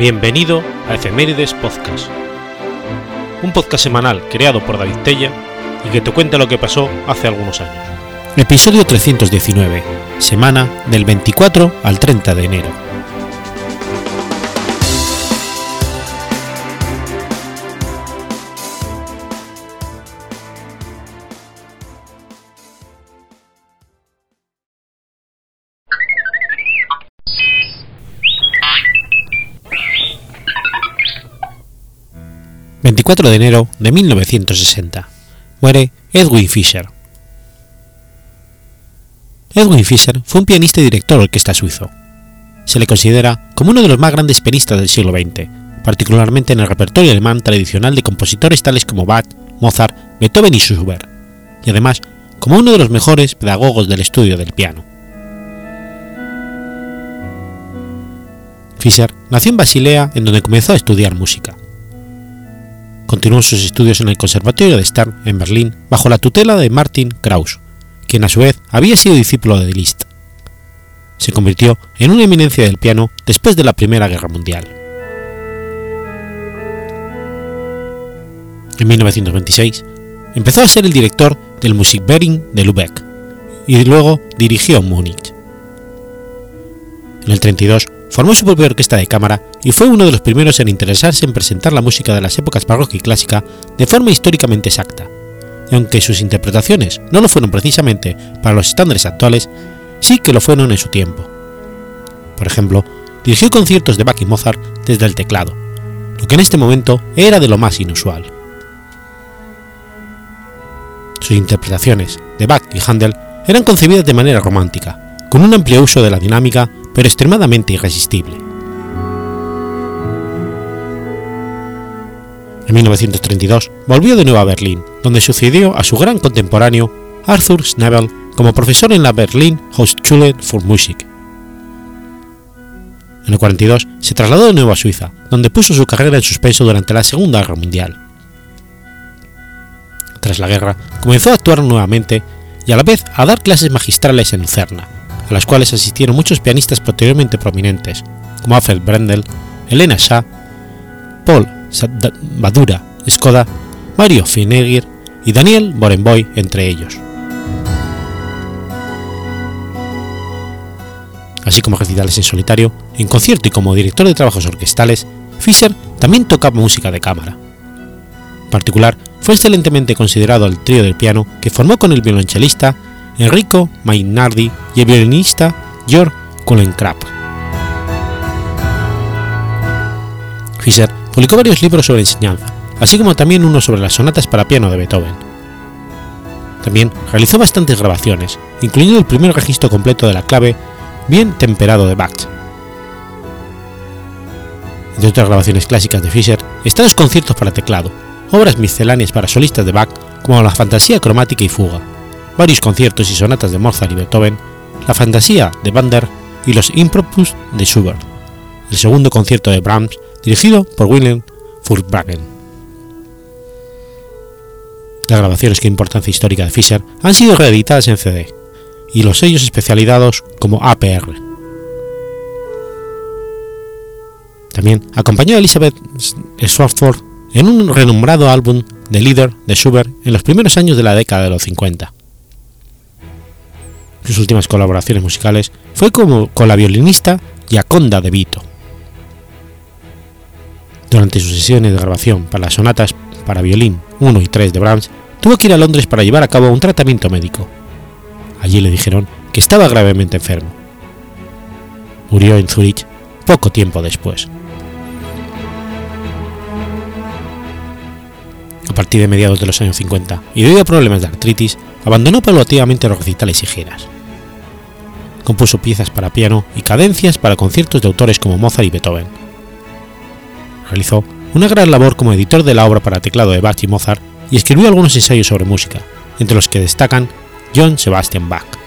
Bienvenido a Efemérides Podcast, un podcast semanal creado por David Tella y que te cuenta lo que pasó hace algunos años. Episodio 319, semana del 24 al 30 de enero. 24 de enero de 1960. Muere Edwin Fischer. Edwin Fischer fue un pianista y director de orquesta suizo. Se le considera como uno de los más grandes pianistas del siglo XX, particularmente en el repertorio alemán tradicional de compositores tales como Bach, Mozart, Beethoven y Schubert, y además como uno de los mejores pedagogos del estudio del piano. Fischer nació en Basilea, en donde comenzó a estudiar música. Continuó sus estudios en el Conservatorio de Stern en Berlín bajo la tutela de Martin Krauss, quien a su vez había sido discípulo de Liszt. Se convirtió en una eminencia del piano después de la Primera Guerra Mundial. En 1926 empezó a ser el director del Musikverein de Lübeck y luego dirigió Múnich. En el 32 formó su propia orquesta de cámara y fue uno de los primeros en interesarse en presentar la música de las épocas barroca y clásica de forma históricamente exacta, y aunque sus interpretaciones no lo fueron precisamente para los estándares actuales, sí que lo fueron en su tiempo. Por ejemplo, dirigió conciertos de Bach y Mozart desde el teclado, lo que en este momento era de lo más inusual. Sus interpretaciones de Bach y Handel eran concebidas de manera romántica, con un amplio uso de la dinámica pero extremadamente irresistible. En 1932 volvió de nuevo a Berlín, donde sucedió a su gran contemporáneo Arthur Schnabel como profesor en la Berlin Hochschule für Musik. En el 42 se trasladó de nuevo a Suiza, donde puso su carrera en suspenso durante la Segunda Guerra Mundial. Tras la guerra, comenzó a actuar nuevamente y a la vez a dar clases magistrales en Lucerna, a las cuales asistieron muchos pianistas posteriormente prominentes, como Alfred Brendel, Elena Shah, Paul Badura Skoda, Mario Finegger y Daniel Borenboy, entre ellos. Así como recitales en solitario, en concierto y como director de trabajos orquestales, Fischer también tocaba música de cámara. En particular, fue excelentemente considerado el trío del piano que formó con el violonchelista Enrico Mainardi y el violinista Georg Kuhlenkrap. Fischer publicó varios libros sobre enseñanza, así como también uno sobre las sonatas para piano de Beethoven. También realizó bastantes grabaciones, incluyendo el primer registro completo de la clave bien temperado de Bach. Entre otras grabaciones clásicas de Fischer están los conciertos para teclado, obras misceláneas para solistas de Bach como la Fantasía cromática y fuga, varios conciertos y sonatas de Mozart y Beethoven, la Fantasía de Bander y los Impropus de Schubert, el segundo concierto de Brahms dirigido por Wilhelm Furtwagen. Las grabaciones con importancia histórica de Fischer han sido reeditadas en CD y los sellos especializados como APR. También acompañó a Elizabeth Swartford en un renombrado álbum de líder de Schubert en los primeros años de la década de los 50. Sus últimas colaboraciones musicales fue como con la violinista Giaconda De Vito. Durante sus sesiones de grabación para las sonatas para violín 1 y 3 de Brahms, tuvo que ir a Londres para llevar a cabo un tratamiento médico. Allí le dijeron que estaba gravemente enfermo. Murió en Zúrich poco tiempo después. A partir de mediados de los años 50 y debido a problemas de artritis, abandonó paulatinamente los recitales y giras. Compuso piezas para piano y cadencias para conciertos de autores como Mozart y Beethoven. Realizó una gran labor como editor de la obra para teclado de Bach y Mozart y escribió algunos ensayos sobre música, entre los que destacan John Sebastian Bach.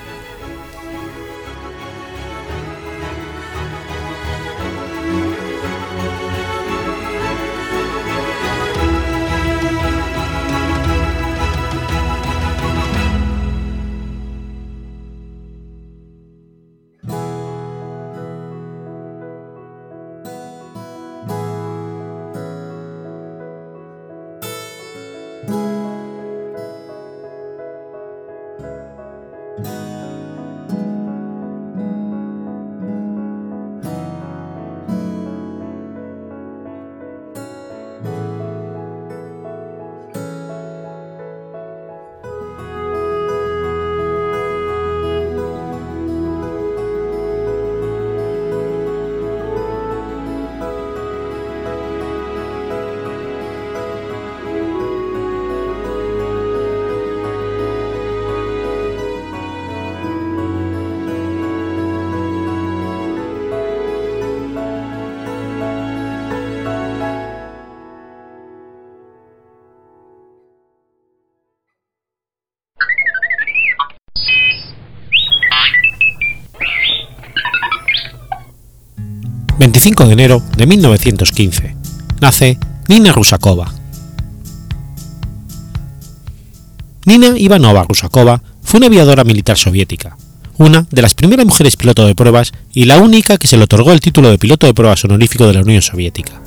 25 de enero de 1915, nace Nina Rusakova. Nina Ivanova Rusakova fue una aviadora militar soviética, una de las primeras mujeres piloto de pruebas y la única que se le otorgó el título de piloto de pruebas honorífico de la Unión Soviética.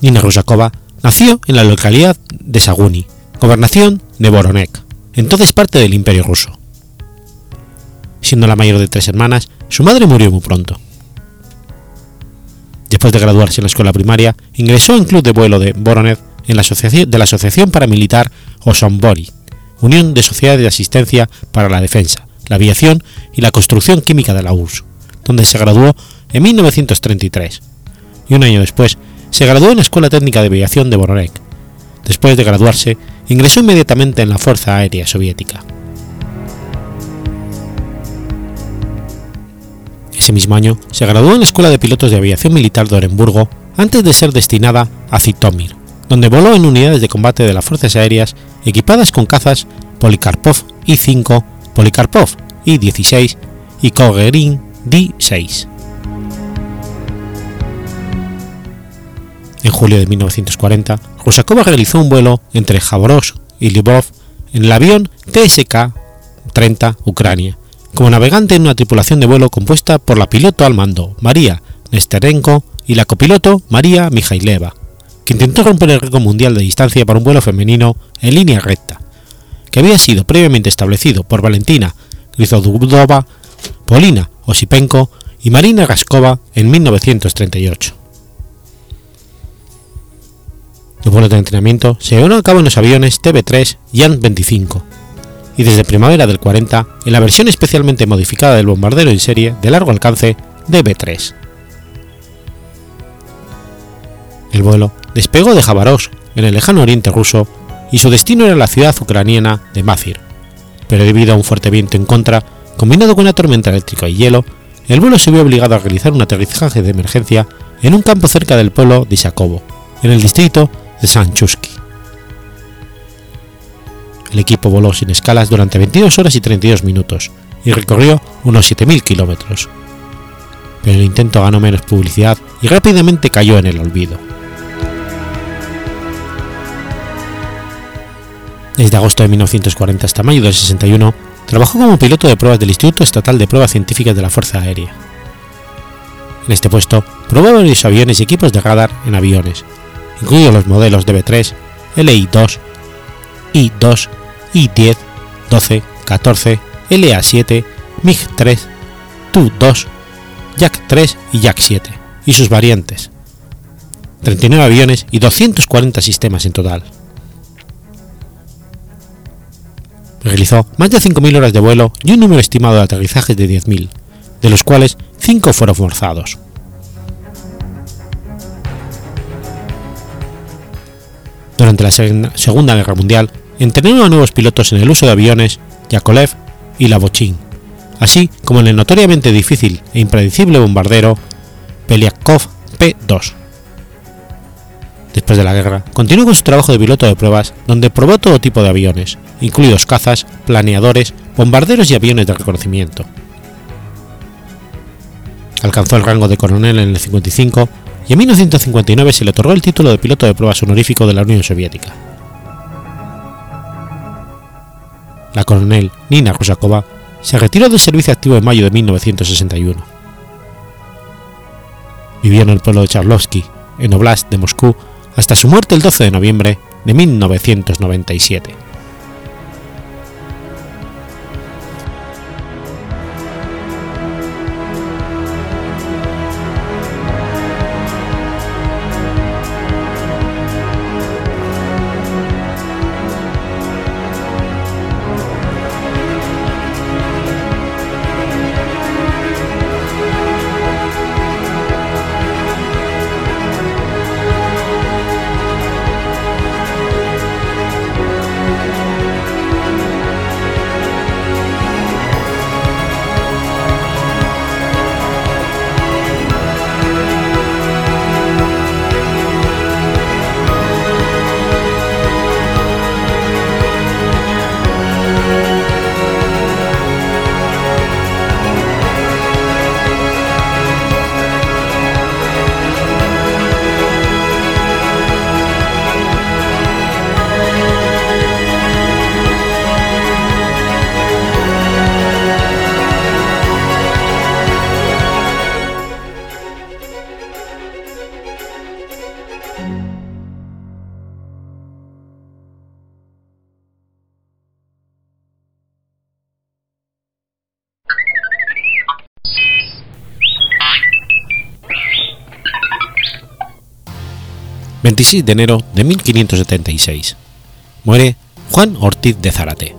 Nina Rusakova nació en la localidad de Saguni, gobernación de Voronek, entonces parte del Imperio ruso. Siendo la mayor de tres hermanas, su madre murió muy pronto. Después de graduarse en la escuela primaria, ingresó en club de vuelo de Voronev en la de la Asociación Paramilitar Osombori, Unión de Sociedades de Asistencia para la Defensa, la Aviación y la Construcción Química de la URSS, donde se graduó en 1933, y un año después se graduó en la Escuela Técnica de Aviación de Voronek. Después de graduarse, ingresó inmediatamente en la Fuerza Aérea Soviética. Ese mismo año se graduó en la Escuela de Pilotos de Aviación Militar de Orenburgo antes de ser destinada a Zitomir, donde voló en unidades de combate de las fuerzas aéreas equipadas con cazas Polikarpov I-5, Polikarpov I-16 y Kogerin D-6. En julio de 1940, Rusakova realizó un vuelo entre Javorsk y Lvov en el avión TSK-30 Ucrania, como navegante en una tripulación de vuelo compuesta por la piloto al mando María Nesterenko y la copiloto María Mijaileva, que intentó romper el récord mundial de distancia para un vuelo femenino en línea recta, que había sido previamente establecido por Valentina Grizodudova, Polina Osipenko y Marina Raskova en 1938. El vuelo de entrenamiento se llevó a cabo en los aviones TB-3 y AN-25, y desde primavera del 40 en la versión especialmente modificada del bombardero en serie de largo alcance DB-3. El vuelo despegó de Jabarovsk, en el lejano oriente ruso, y su destino era la ciudad ucraniana de Mazir, pero debido a un fuerte viento en contra, combinado con una tormenta eléctrica y hielo, el vuelo se vio obligado a realizar un aterrizaje de emergencia en un campo cerca del pueblo de Isakovo, en el distrito de Sanchusky. El equipo voló sin escalas durante 22 horas y 32 minutos y recorrió unos 7.000 kilómetros. Pero el intento ganó menos publicidad y rápidamente cayó en el olvido. Desde agosto de 1940 hasta mayo del 61, trabajó como piloto de pruebas del Instituto Estatal de Pruebas Científicas de la Fuerza Aérea. En este puesto, probó varios aviones y equipos de radar en aviones, incluidos los modelos DB3, LI-2, I-2, I-10, 12, 14, LA-7, MiG-3, Tu-2, Yak-3 y Yak-7, y sus variantes. 39 aviones y 240 sistemas en total. Realizó más de 5.000 horas de vuelo y un número estimado de aterrizajes de 10.000, de los cuales 5 fueron forzados. Durante la Segunda Guerra Mundial, entrenó a nuevos pilotos en el uso de aviones Yakolev y Lavochín, así como en el notoriamente difícil e impredecible bombardero Peliakov P-2. Después de la guerra, continuó con su trabajo de piloto de pruebas, donde probó todo tipo de aviones, incluidos cazas, planeadores, bombarderos y aviones de reconocimiento. Alcanzó el rango de coronel en el 55 y en 1959 se le otorgó el título de piloto de pruebas honorífico de la Unión Soviética. La coronel Nina Rusakova se retiró del servicio activo en mayo de 1961. Vivió en el pueblo de Charlovsky, en Oblast de Moscú, hasta su muerte el 12 de noviembre de 1997. 26 de enero de 1576. Muere Juan Ortiz de Zárate.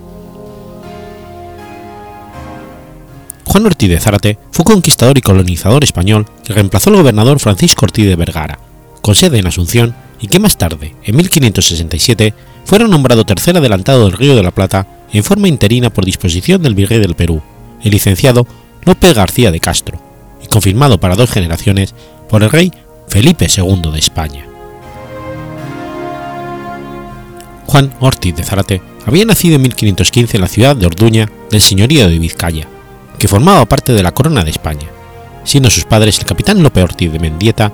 Juan Ortiz de Zárate fue conquistador y colonizador español que reemplazó al gobernador Francisco Ortiz de Vergara, con sede en Asunción, y que más tarde, en 1567, fuera nombrado tercer adelantado del Río de la Plata en forma interina por disposición del virrey del Perú, el licenciado López García de Castro, y confirmado para dos generaciones por el rey Felipe II de España. Juan Ortiz de Zárate había nacido en 1515 en la ciudad de Orduña del señorío de Vizcaya, que formaba parte de la corona de España, siendo sus padres el capitán Lope Ortiz de Mendieta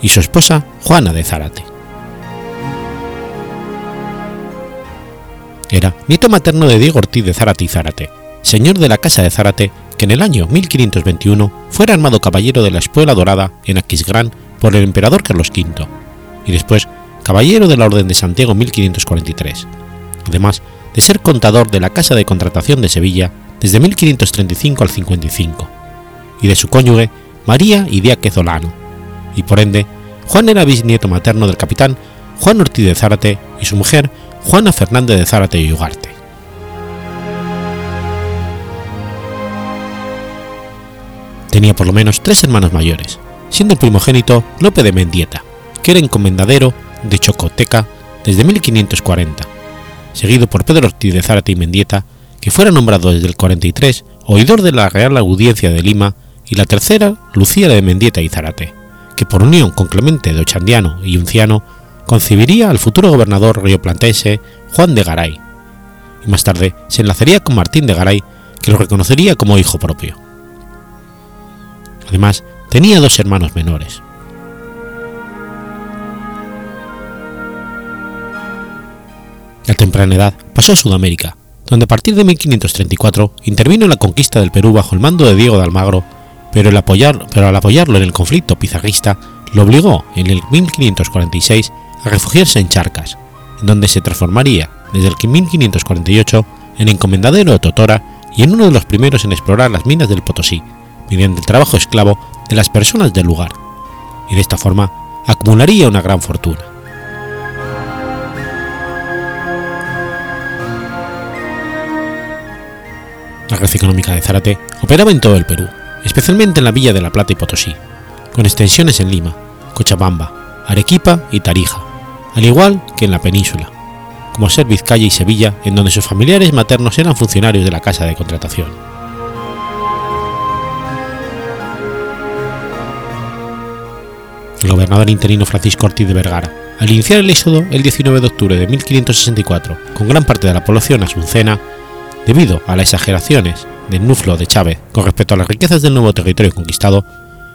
y su esposa Juana de Zárate. Era nieto materno de Diego Ortiz de Zárate y Zárate, señor de la Casa de Zárate, que en el año 1521 fuera armado caballero de la Espuela Dorada en Aquisgrán por el emperador Carlos V, y después caballero de la Orden de Santiago en 1543, además de ser contador de la Casa de Contratación de Sevilla desde 1535 al 55, y de su cónyuge María Idiáquez Olano, y por ende Juan era bisnieto materno del capitán Juan Ortiz de Zárate y su mujer Juana Fernández de Zárate y Ugarte. Tenía por lo menos tres hermanos mayores, siendo el primogénito Lope de Mendieta, que era encomendadero de Chocoteca desde 1540, seguido por Pedro Ortiz de Zárate y Mendieta, que fuera nombrado desde el 43 oidor de la Real Audiencia de Lima, y la tercera Lucía de Mendieta y Zárate, que por unión con Clemente de Ochandiano y Unciano concibiría al futuro gobernador rioplatense Juan de Garay, y más tarde se enlazaría con Martín de Garay, que lo reconocería como hijo propio. Además, tenía dos hermanos menores. A temprana edad pasó a Sudamérica, donde a partir de 1534 intervino en la conquista del Perú bajo el mando de Diego de Almagro, pero, pero al apoyarlo en el conflicto pizarrista, lo obligó en el 1546 a refugiarse en Charcas, donde se transformaría desde el 1548 en encomendadero de Totora y en uno de los primeros en explorar las minas del Potosí, mediante el trabajo esclavo de las personas del lugar, y de esta forma acumularía una gran fortuna. La red económica de Zárate operaba en todo el Perú, especialmente en la villa de La Plata y Potosí, con extensiones en Lima, Cochabamba, Arequipa y Tarija, al igual que en la península, como ser Vizcaya y Sevilla, en donde sus familiares maternos eran funcionarios de la Casa de Contratación. El gobernador interino Francisco Ortiz de Vergara, al iniciar el éxodo el 19 de octubre de 1564 con gran parte de la población asuncena, debido a las exageraciones del Nuflo de Chávez con respecto a las riquezas del nuevo territorio conquistado,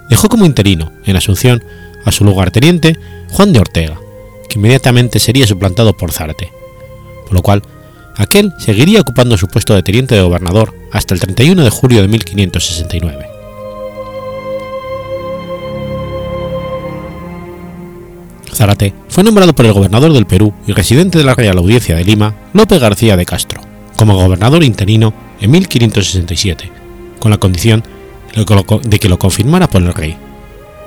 dejó como interino en Asunción a su lugarteniente Juan de Ortega, que inmediatamente sería suplantado por Zárate, por lo cual aquel seguiría ocupando su puesto de teniente de gobernador hasta el 31 de julio de 1569. Zárate fue nombrado por el gobernador del Perú y residente de la Real Audiencia de Lima, López García de Castro, como gobernador interino en 1567, con la condición de que lo confirmara por el rey,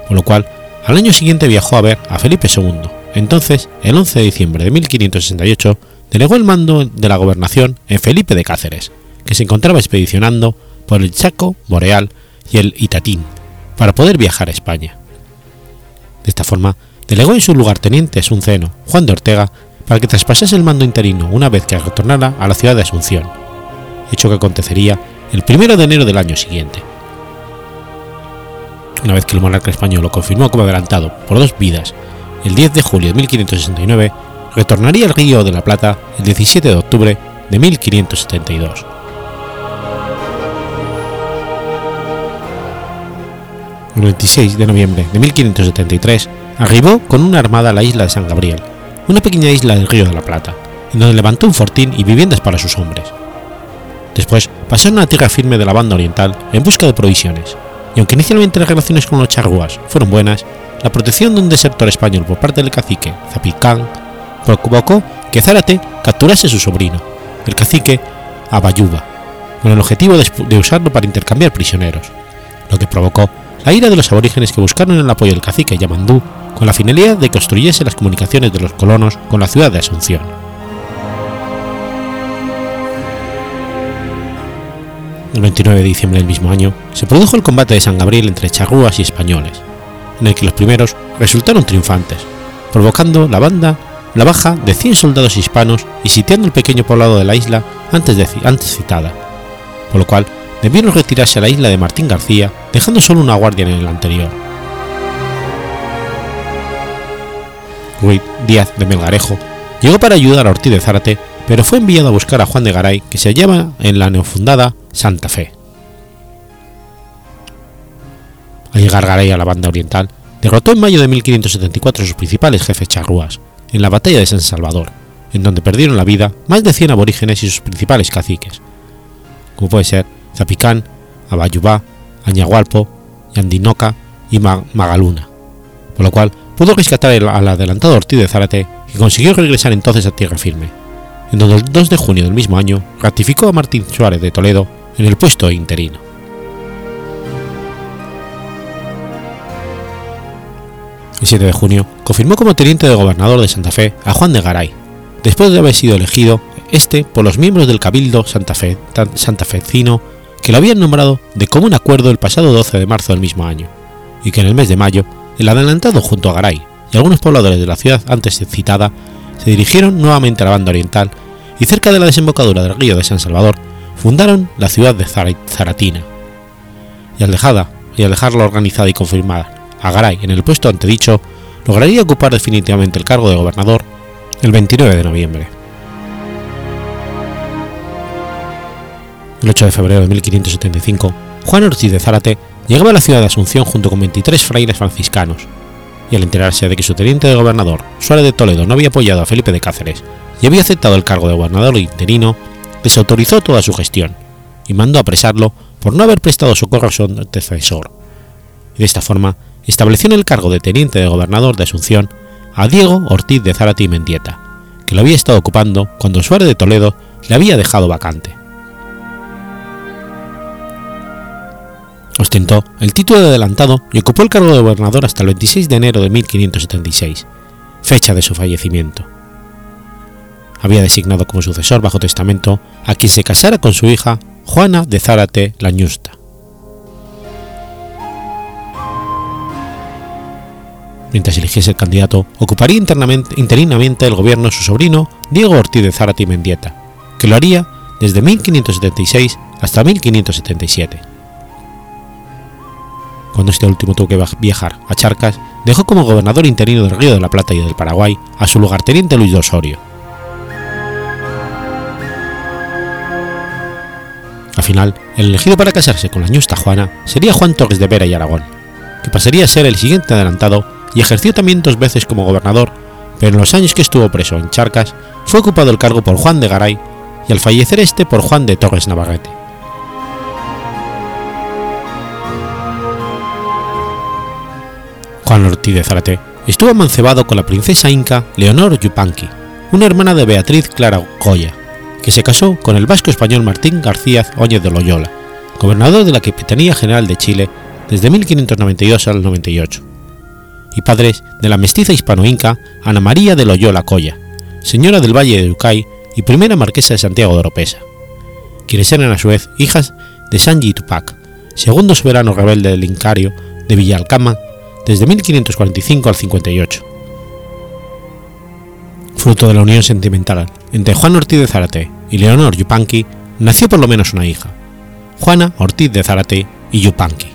por lo cual al año siguiente viajó a ver a Felipe II, entonces, el 11 de diciembre de 1568, delegó el mando de la gobernación en Felipe de Cáceres, que se encontraba expedicionando por el Chaco, Boreal y el Itatín, para poder viajar a España. De esta forma, delegó en su lugarteniente asunceno, Juan de Ortega, para que traspasase el mando interino una vez que retornara a la ciudad de Asunción, hecho que acontecería el 1 de enero del año siguiente. Una vez que el monarca español lo confirmó como adelantado por dos vidas el 10 de julio de 1569, retornaría al Río de la Plata el 17 de octubre de 1572. El 26 de noviembre de 1573 arribó con una armada a la isla de San Gabriel, una pequeña isla del Río de la Plata, en donde levantó un fortín y viviendas para sus hombres. Después pasaron a tierra firme de la banda oriental en busca de provisiones, y aunque inicialmente las relaciones con los charrúas fueron buenas, la protección de un desertor español por parte del cacique Zapicán provocó que Zárate capturase a su sobrino, el cacique Abayuba, con el objetivo de usarlo para intercambiar prisioneros, lo que provocó la ira de los aborígenes que buscaron el apoyo del cacique Yamandú con la finalidad de que construyese las comunicaciones de los colonos con la ciudad de Asunción. El 29 de diciembre del mismo año se produjo el combate de San Gabriel entre charrúas y españoles, en el que los primeros resultaron triunfantes, provocando la banda la baja de 100 soldados hispanos y sitiando el pequeño poblado de la isla antes, antes citada, por lo cual debieron retirarse a la isla de Martín García, dejando solo una guardia en el anterior. Ruiz Díaz de Melgarejo llegó para ayudar a Ortiz de Zárate, pero fue enviado a buscar a Juan de Garay, que se hallaba en la neofundada Santa Fe. Al llegar Garay a la banda oriental, derrotó en mayo de 1574 a sus principales jefes charrúas, en la batalla de San Salvador, en donde perdieron la vida más de 100 aborígenes y sus principales caciques, como puede ser Zapicán, Abayubá, Añahualpo, Yandinoca y Magaluna, por lo cual pudo rescatar al adelantado Ortiz de Zárate y consiguió regresar entonces a tierra firme, en donde el 2 de junio del mismo año ratificó a Martín Suárez de Toledo en el puesto interino. El 7 de junio confirmó como teniente de gobernador de Santa Fe a Juan de Garay, después de haber sido elegido este por los miembros del Cabildo Santa Fe, que lo habían nombrado de común acuerdo el pasado 12 de marzo del mismo año, y que en el mes de mayo, el adelantado junto a Garay y algunos pobladores de la ciudad antes citada se dirigieron nuevamente a la banda oriental y cerca de la desembocadura del río de San Salvador fundaron la ciudad de Zaratina. Y al, dejada, y al dejarla organizada y confirmada a Garay en el puesto antedicho, lograría ocupar definitivamente el cargo de gobernador el 29 de noviembre. El 8 de febrero de 1575, Juan Ortiz de Zárate llegaba a la ciudad de Asunción junto con 23 frailes franciscanos, y al enterarse de que su teniente de gobernador, Suárez de Toledo, no había apoyado a Felipe de Cáceres y había aceptado el cargo de gobernador interino, desautorizó toda su gestión y mandó apresarlo por no haber prestado socorro a su antecesor. De esta forma estableció en el cargo de teniente de gobernador de Asunción a Diego Ortiz de Zárate y Mendieta, que lo había estado ocupando cuando Suárez de Toledo le había dejado vacante. Ostentó el título de adelantado y ocupó el cargo de gobernador hasta el 26 de enero de 1576, fecha de su fallecimiento. Había designado como sucesor bajo testamento a quien se casara con su hija Juana de Zárate Lañusta. Mientras eligiese el candidato, ocuparía interinamente el gobierno su sobrino Diego Ortiz de Zárate y Mendieta, que lo haría desde 1576 hasta 1577. Cuando este último tuvo que viajar a Charcas, dejó como gobernador interino del Río de la Plata y del Paraguay a su lugarteniente Luis de Osorio. Al final, el elegido para casarse con la ñusta Juana sería Juan Torres de Vera y Aragón, que pasaría a ser el siguiente adelantado y ejerció también dos veces como gobernador, pero en los años que estuvo preso en Charcas fue ocupado el cargo por Juan de Garay y al fallecer este por Juan de Torres Navarrete. Juan Ortiz de Zárate estuvo amancebado con la princesa inca Leonor Yupanqui, una hermana de Beatriz Clara Goya, que se casó con el vasco español Martín García Óñez de Loyola, gobernador de la Capitanía General de Chile desde 1592 al 98, y padres de la mestiza hispano-inca Ana María de Loyola Coya, señora del Valle de Ucay y primera marquesa de Santiago de Oropesa, quienes eran a su vez hijas de Sanji Tupac, segundo soberano rebelde del Incario de Villalcama desde 1545 al 58. Fruto de la unión sentimental entre Juan Ortiz de Zárate y Leonor Yupanqui, nació por lo menos una hija, Juana Ortiz de Zárate y Yupanqui.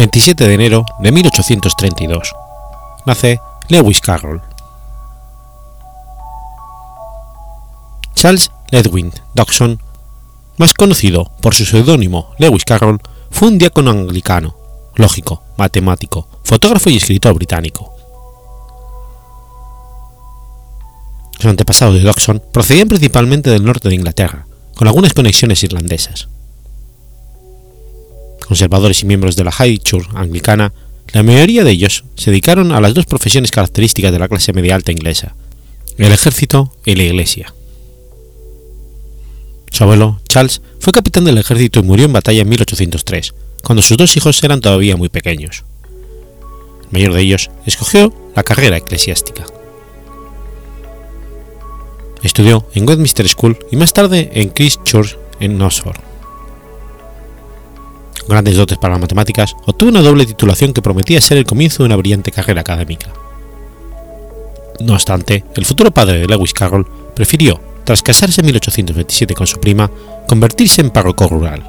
27 de enero de 1832. Nace Lewis Carroll. Charles Ledwin Dodson, más conocido por su seudónimo Lewis Carroll, fue un diácono anglicano, lógico, matemático, fotógrafo y escritor británico. Los antepasados de Dodson procedían principalmente del norte de Inglaterra, con algunas conexiones irlandesas. Conservadores y miembros de la High Church anglicana, la mayoría de ellos se dedicaron a las dos profesiones características de la clase media alta inglesa, el ejército y la iglesia. Su abuelo, Charles, fue capitán del ejército y murió en batalla en 1803, cuando sus dos hijos eran todavía muy pequeños. El mayor de ellos escogió la carrera eclesiástica. Estudió en Westminster School y más tarde en Christ Church en Oxford. Grandes dotes para las matemáticas, obtuvo una doble titulación que prometía ser el comienzo de una brillante carrera académica. No obstante, el futuro padre de Lewis Carroll prefirió, tras casarse en 1827 con su prima, convertirse en párroco rural.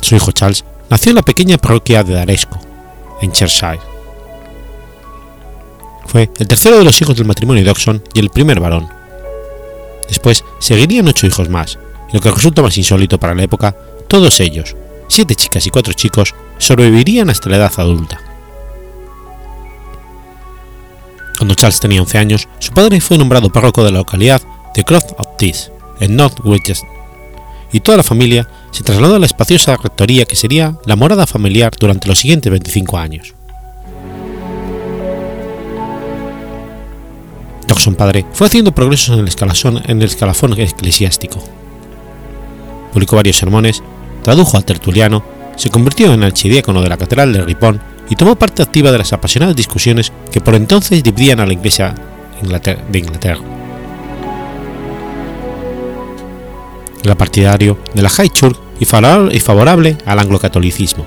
Su hijo Charles nació en la pequeña parroquia de Daresco, en Cheshire. Fue el tercero de los hijos del matrimonio de Oxon y el primer varón. Después seguirían ocho hijos más, y lo que resulta más insólito para la época, todos ellos, siete chicas y cuatro chicos, sobrevivirían hasta la edad adulta. Cuando Charles tenía 11 años, su padre fue nombrado párroco de la localidad de Croft of Tees, en North Winchester, y toda la familia se trasladó a la espaciosa rectoría que sería la morada familiar durante los siguientes 25 años. Dodson padre fue haciendo progresos en el, escalafón, eclesiástico. Publicó varios sermones, tradujo al tertuliano, se convirtió en archidiácono de la catedral de Ripon y tomó parte activa de las apasionadas discusiones que por entonces dividían a la Iglesia de Inglaterra. Era partidario de la High Church y favorable al anglocatolicismo.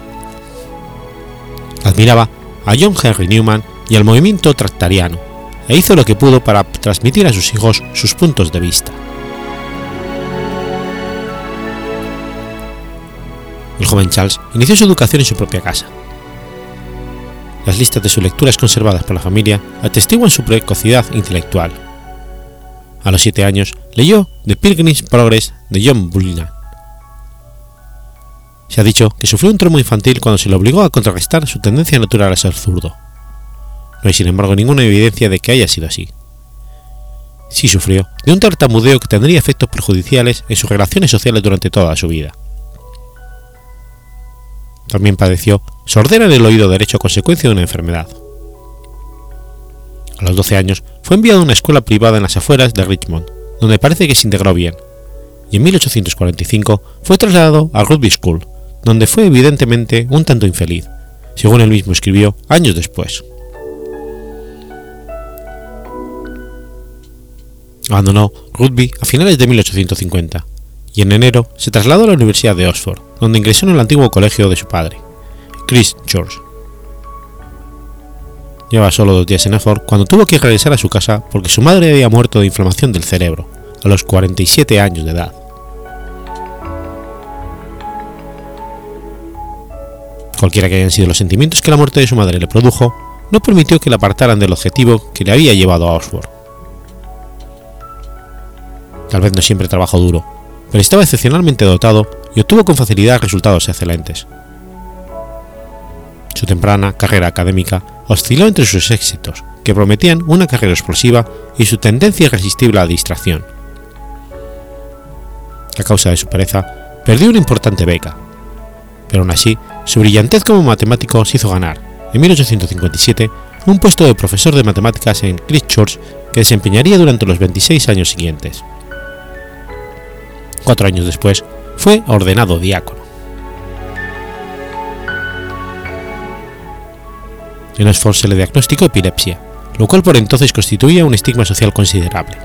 Admiraba a John Henry Newman y al movimiento tractariano, e hizo lo que pudo para transmitir a sus hijos sus puntos de vista. El joven Charles inició su educación en su propia casa. Las listas de sus lecturas conservadas por la familia atestiguan su precocidad intelectual. A los siete años leyó The Pilgrim's Progress de John Bunyan. Se ha dicho que sufrió un trauma infantil cuando se le obligó a contrarrestar su tendencia natural a ser zurdo. No hay sin embargo ninguna evidencia de que haya sido así. Sí sufrió de un tartamudeo que tendría efectos perjudiciales en sus relaciones sociales durante toda su vida. También padeció sordera en el oído derecho a consecuencia de una enfermedad. A los 12 años fue enviado a una escuela privada en las afueras de Richmond, donde parece que se integró bien, y en 1845 fue trasladado a Rugby School, donde fue evidentemente un tanto infeliz, según él mismo escribió años después. Abandonó rugby a finales de 1850 y en enero se trasladó a la Universidad de Oxford, donde ingresó en el antiguo colegio de su padre, Chris George. Lleva solo dos días en Oxford cuando tuvo que regresar a su casa porque su madre había muerto de inflamación del cerebro, a los 47 años de edad. Cualquiera que hayan sido los sentimientos que la muerte de su madre le produjo, no permitió que la apartaran del objetivo que le había llevado a Oxford. Tal vez no siempre trabajó duro, pero estaba excepcionalmente dotado y obtuvo con facilidad resultados excelentes. Su temprana carrera académica osciló entre sus éxitos, que prometían una carrera explosiva, y su tendencia irresistible a la distracción. A causa de su pereza, perdió una importante beca, pero aún así, su brillantez como matemático se hizo ganar, en 1857, un puesto de profesor de matemáticas en Christchurch que desempeñaría durante los 26 años siguientes. Cuatro años después, fue ordenado diácono. En Oxford se le diagnosticó epilepsia, lo cual por entonces constituía un estigma social considerable.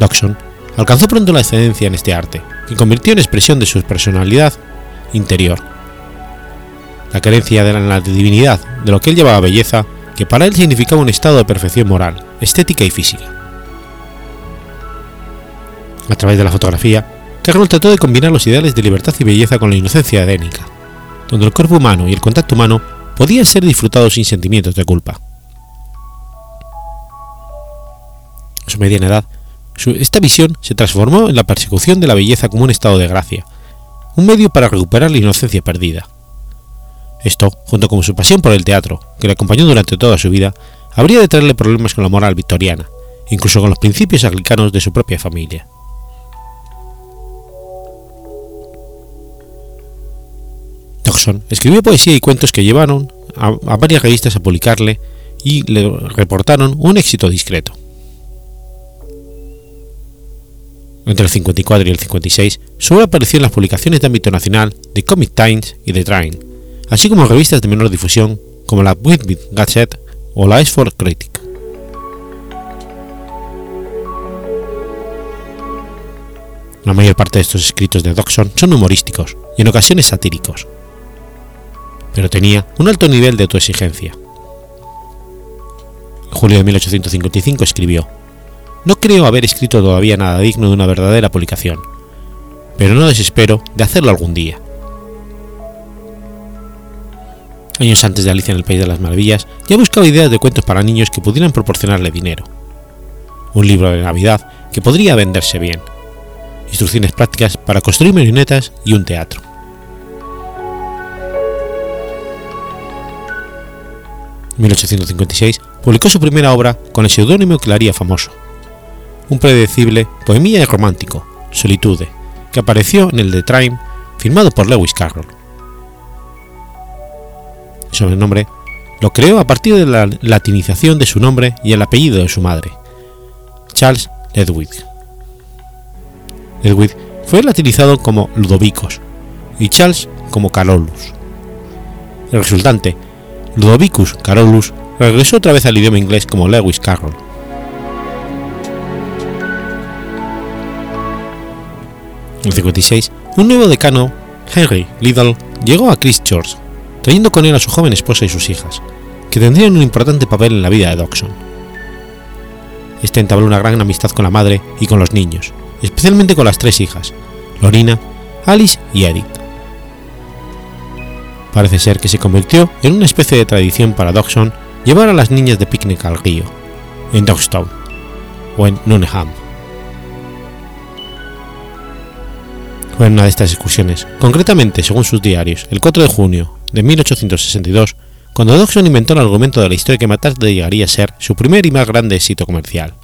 Dodson alcanzó pronto la excelencia en este arte, que convirtió en expresión de su personalidad interior. La creencia de la divinidad de lo que él llamaba belleza, que para él significaba un estado de perfección moral, estética y física. A través de la fotografía, Carroll trató de combinar los ideales de libertad y belleza con la inocencia edénica, donde el cuerpo humano y el contacto humano podían ser disfrutados sin sentimientos de culpa. A su mediana edad, esta visión se transformó en la persecución de la belleza como un estado de gracia, un medio para recuperar la inocencia perdida. Esto, junto con su pasión por el teatro, que le acompañó durante toda su vida, habría de traerle problemas con la moral victoriana, incluso con los principios anglicanos de su propia familia. Dodgson escribió poesía y cuentos que llevaron a, varias revistas a publicarle y le reportaron un éxito discreto. Entre el 54 y el 56, su obra apareció en las publicaciones de ámbito nacional de Comic Times y The Train, así como en revistas de menor difusión como la Whitby Gazette o la Oxford Critic. La mayor parte de estos escritos de Dodgson son humorísticos y en ocasiones satíricos, pero tenía un alto nivel de autoexigencia. En julio de 1855 escribió: No creo haber escrito todavía nada digno de una verdadera publicación, pero no desespero de hacerlo algún día. Años antes de Alicia en el País de las Maravillas, ya buscaba ideas de cuentos para niños que pudieran proporcionarle dinero. Un libro de Navidad que podría venderse bien. Instrucciones prácticas para construir marionetas y un teatro. 1856 publicó su primera obra con el seudónimo que haría famoso. Un predecible poemilla romántico, Solitude, que apareció en el The Time, firmado por Lewis Carroll sobrenombre lo creó a partir de la latinización de su nombre y el apellido de su madre, Charles Ledwig. Ledwig fue latinizado como Ludovicos y Charles como Carolus. El resultante, Ludovicus Carolus, regresó otra vez al idioma inglés como Lewis Carroll. En el 56, un nuevo decano, Henry Liddell, llegó a Christchurch trayendo con él a su joven esposa y sus hijas, que tendrían un importante papel en la vida de Dodgson. Este entabló una gran amistad con la madre y con los niños, especialmente con las tres hijas, Lorina, Alice y Edith. Parece ser que se convirtió en una especie de tradición para Dodgson llevar a las niñas de picnic al río, en Dogstown o en Nuneham. Fue en una de estas excursiones, concretamente según sus diarios, el 4 de junio de 1862, cuando Dodgson inventó el argumento de la historia que más llegaría a ser su primer y más grande éxito comercial.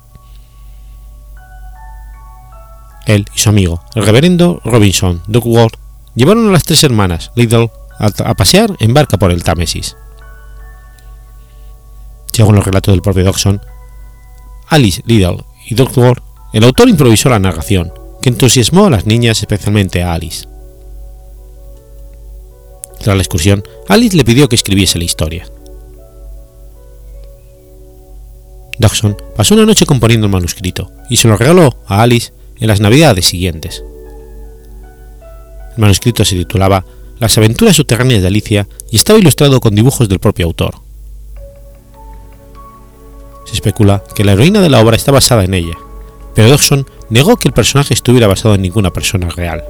Él y su amigo, el reverendo Robinson Duckworth, llevaron a las tres hermanas Liddell a, pasear en barca por el Támesis. Según los relatos del propio Dodgson, Alice Liddell y Duckworth, el autor improvisó la narración, que entusiasmó a las niñas, especialmente a Alice. Tras la excursión, Alice le pidió que escribiese la historia. Dodgson pasó una noche componiendo el manuscrito y se lo regaló a Alice en las navidades siguientes. El manuscrito se titulaba Las aventuras subterráneas de Alicia y estaba ilustrado con dibujos del propio autor. Se especula que la heroína de la obra está basada en ella, pero Dodgson negó que el personaje estuviera basado en ninguna persona real.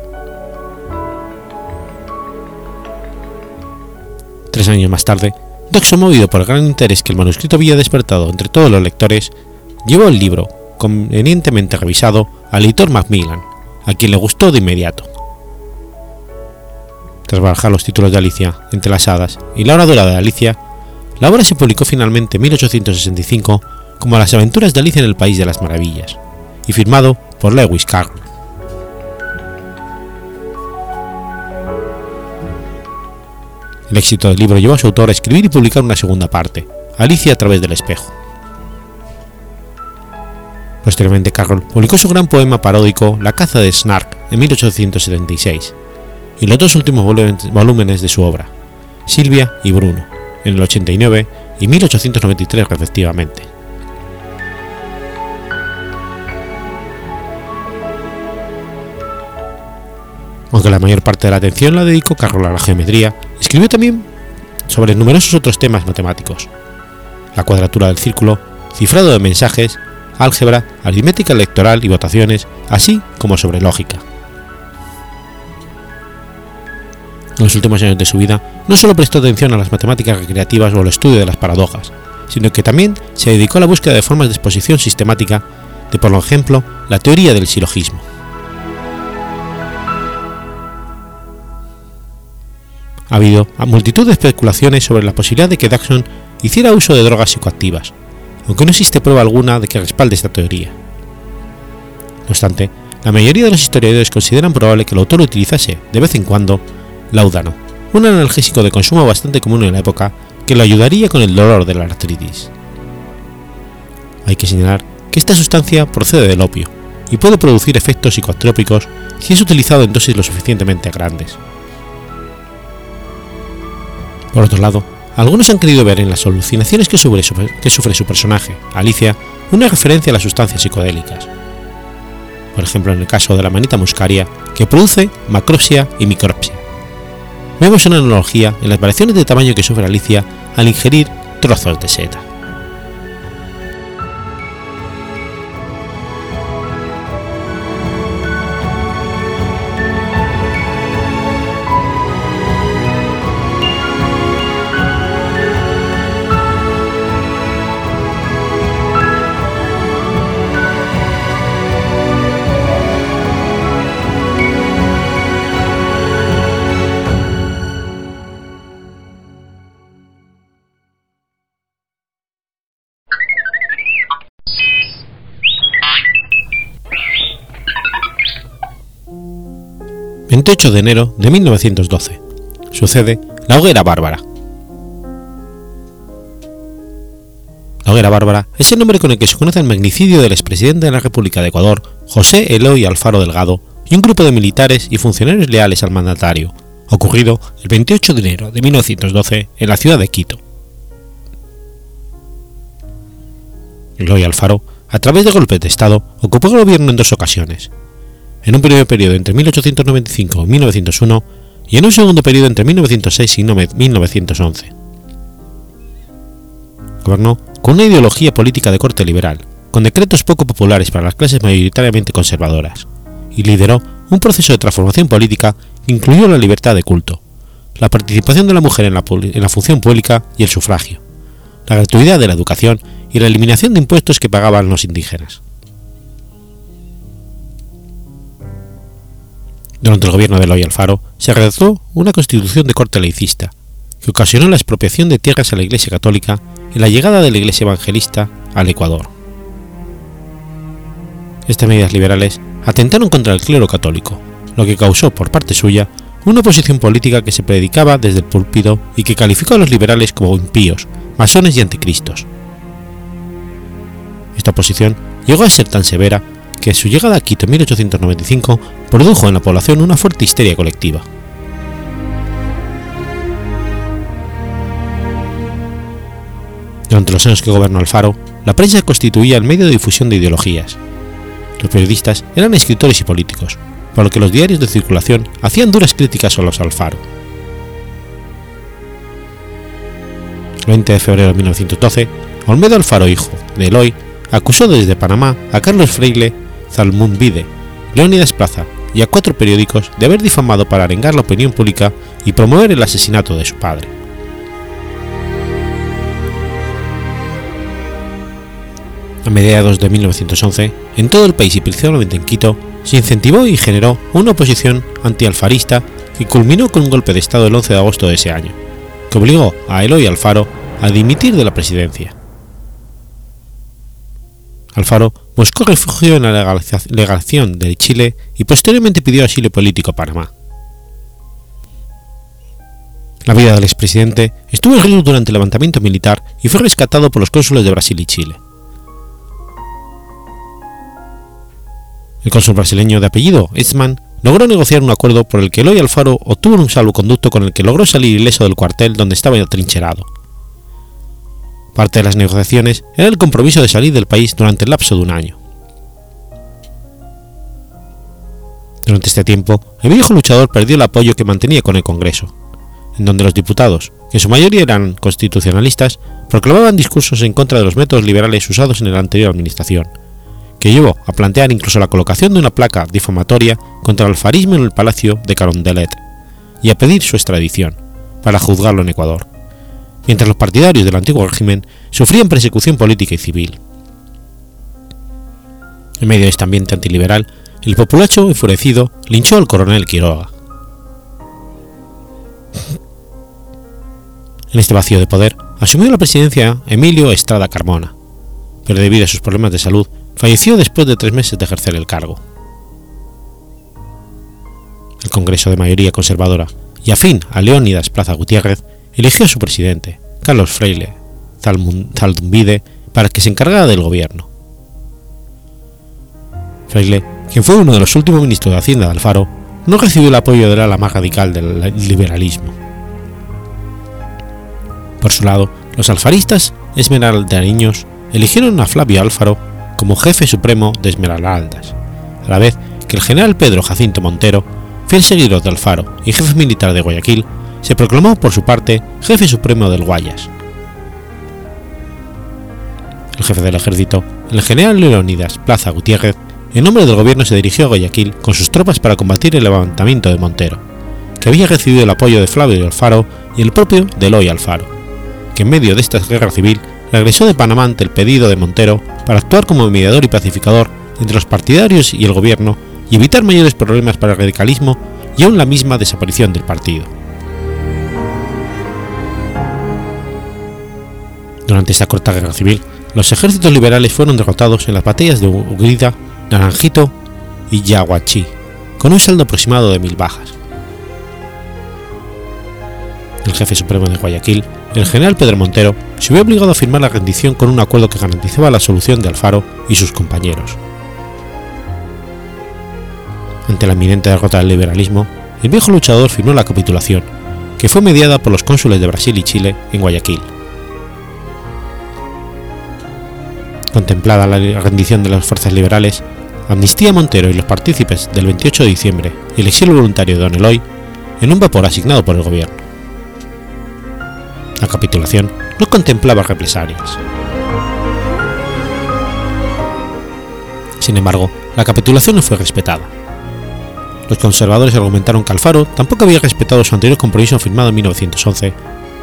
Tres años más tarde, Dodgson, movido por el gran interés que el manuscrito había despertado entre todos los lectores, llevó el libro, convenientemente revisado, al editor Macmillan, a quien le gustó de inmediato. Tras barajar los títulos de Alicia, Entre las Hadas y La Hora Dorada de Alicia, la obra se publicó finalmente en 1865 como Las aventuras de Alicia en el País de las Maravillas, y firmado por Lewis Carroll. El éxito del libro llevó a su autor a escribir y publicar una segunda parte, Alicia a través del espejo. Posteriormente Carroll publicó su gran poema paródico La caza de Snark en 1876 y los dos últimos volúmenes de su obra, Silvia y Bruno, en el 89 y 1893 respectivamente. Aunque la mayor parte de la atención la dedicó Carroll a la geometría, escribió también sobre numerosos otros temas matemáticos. La cuadratura del círculo, cifrado de mensajes, álgebra, aritmética electoral y votaciones, así como sobre lógica. En los últimos años de su vida, no solo prestó atención a las matemáticas recreativas o al estudio de las paradojas, sino que también se dedicó a la búsqueda de formas de exposición sistemática de, por ejemplo, la teoría del silogismo. Ha habido multitud de especulaciones sobre la posibilidad de que Dodson hiciera uso de drogas psicoactivas, aunque no existe prueba alguna de que respalde esta teoría. No obstante, la mayoría de los historiadores consideran probable que el autor utilizase, de vez en cuando, laudano, un analgésico de consumo bastante común en la época que lo ayudaría con el dolor de la artritis. Hay que señalar que esta sustancia procede del opio y puede producir efectos psicotrópicos si es utilizado en dosis lo suficientemente grandes. Por otro lado, algunos han querido ver en las alucinaciones que sufre, su, que sufre su personaje, Alicia, una referencia a las sustancias psicodélicas. Por ejemplo, en el caso de la manita muscaria, que produce macropsia y micropsia. Vemos una analogía en las variaciones de tamaño que sufre Alicia al ingerir trozos de seta. 28 de enero de 1912. Sucede la hoguera bárbara. La hoguera bárbara es el nombre con el que se conoce el magnicidio del expresidente de la República de Ecuador, José Eloy Alfaro Delgado, y un grupo de militares y funcionarios leales al mandatario, ocurrido el 28 de enero de 1912 en la ciudad de Quito. Eloy Alfaro, a través de golpes de Estado, ocupó el gobierno en dos ocasiones, en un primer periodo entre 1895 y 1901 y en un segundo periodo entre 1906 y 1911. Gobernó con una ideología política de corte liberal, con decretos poco populares para las clases mayoritariamente conservadoras, y lideró un proceso de transformación política que incluyó la libertad de culto, la participación de la mujer en la, en la función pública y el sufragio, la gratuidad de la educación y la eliminación de impuestos que pagaban los indígenas. Durante el gobierno de Eloy Alfaro se redactó una constitución de corte laicista, que ocasionó la expropiación de tierras a la Iglesia Católica y la llegada de la Iglesia Evangelista al Ecuador. Estas medidas liberales atentaron contra el clero católico, lo que causó por parte suya una oposición política que se predicaba desde el púlpito y que calificó a los liberales como impíos, masones y anticristos. Esta oposición llegó a ser tan severa que su llegada a Quito en 1895 produjo en la población una fuerte histeria colectiva. Durante los años que gobernó Alfaro, la prensa constituía el medio de difusión de ideologías. Los periodistas eran escritores y políticos, por lo que los diarios de circulación hacían duras críticas a los Alfaro. El 20 de febrero de 1912, Olmedo Alfaro, hijo de Eloy, acusó desde Panamá a Carlos Freile Zalmún Vide, Leónidas Plaza y a cuatro periódicos de haber difamado para arengar la opinión pública y promover el asesinato de su padre. A mediados de 1911, en todo el país y principalmente en Quito, se incentivó y generó una oposición antialfarista que culminó con un golpe de Estado el 11 de agosto de ese año, que obligó a Eloy Alfaro a dimitir de la presidencia. Alfaro buscó refugio en la legación de Chile y posteriormente pidió asilo político a Panamá. La vida del expresidente estuvo en riesgo durante el levantamiento militar y fue rescatado por los cónsules de Brasil y Chile. El cónsul brasileño de apellido Etzman logró negociar un acuerdo por el que Eloy Alfaro obtuvo un salvoconducto con el que logró salir ileso del cuartel donde estaba atrincherado. Parte de las negociaciones era el compromiso de salir del país durante el lapso de un año. Durante este tiempo, el viejo luchador perdió el apoyo que mantenía con el Congreso, en donde los diputados, que en su mayoría eran constitucionalistas, proclamaban discursos en contra de los métodos liberales usados en la anterior administración, que llevó a plantear incluso la colocación de una placa difamatoria contra el alfarismo en el palacio de Carondelet y a pedir su extradición para juzgarlo en Ecuador, mientras los partidarios del antiguo régimen sufrían persecución política y civil. En medio de este ambiente antiliberal, el populacho enfurecido linchó al coronel Quiroga. En este vacío de poder asumió la presidencia Emilio Estrada Carmona, pero debido a sus problemas de salud falleció después de tres meses de ejercer el cargo. El Congreso de mayoría conservadora y afín a Leónidas Plaza Gutiérrez eligió a su presidente, Carlos Freile Zaldumbide, para que se encargara del gobierno. Freile, quien fue uno de los últimos ministros de Hacienda de Alfaro, no recibió el apoyo del ala más radical del liberalismo. Por su lado, los alfaristas esmeraldariños eligieron a Flavio Alfaro como jefe supremo de Esmeraldas, a la vez que el general Pedro Jacinto Montero, fiel seguidor de Alfaro y jefe militar de Guayaquil, se proclamó por su parte jefe supremo del Guayas. El jefe del ejército, el general Leonidas Plaza Gutiérrez, en nombre del gobierno se dirigió a Guayaquil con sus tropas para combatir el levantamiento de Montero, que había recibido el apoyo de Flavio Alfaro y el propio de Eloy Alfaro, que en medio de esta guerra civil regresó de Panamá ante el pedido de Montero para actuar como mediador y pacificador entre los partidarios y el gobierno y evitar mayores problemas para el radicalismo y aún la misma desaparición del partido. Durante esta corta guerra civil, los ejércitos liberales fueron derrotados en las batallas de Ugrida, Naranjito y Yaguachí, con un saldo aproximado de mil bajas. El jefe supremo de Guayaquil, el general Pedro Montero, se vio obligado a firmar la rendición con un acuerdo que garantizaba la solución de Alfaro y sus compañeros. Ante la inminente derrota del liberalismo, el viejo luchador firmó la capitulación, que fue mediada por los cónsules de Brasil y Chile en Guayaquil. Contemplada la rendición de las fuerzas liberales, Amnistía Montero y los partícipes del 28 de diciembre y el exilio voluntario de Don Eloy en un vapor asignado por el gobierno. La capitulación no contemplaba represalias. Sin embargo, la capitulación no fue respetada. Los conservadores argumentaron que Alfaro tampoco había respetado su anterior compromiso firmado en 1911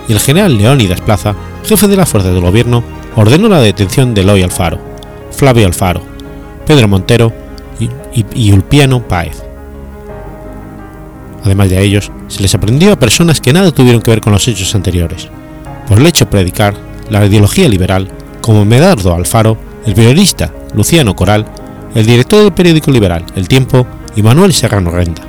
y el general Leónidas Plaza, jefe de la fuerza del gobierno, ordenó la detención de Eloy Alfaro, Flavio Alfaro, Pedro Montero y, y, Ulpiano Páez. Además de ellos, se les aprendió a personas que nada tuvieron que ver con los hechos anteriores, por el hecho de predicar la ideología liberal, como Medardo Alfaro, el periodista Luciano Coral, el director del periódico liberal El Tiempo y Manuel Serrano Renta.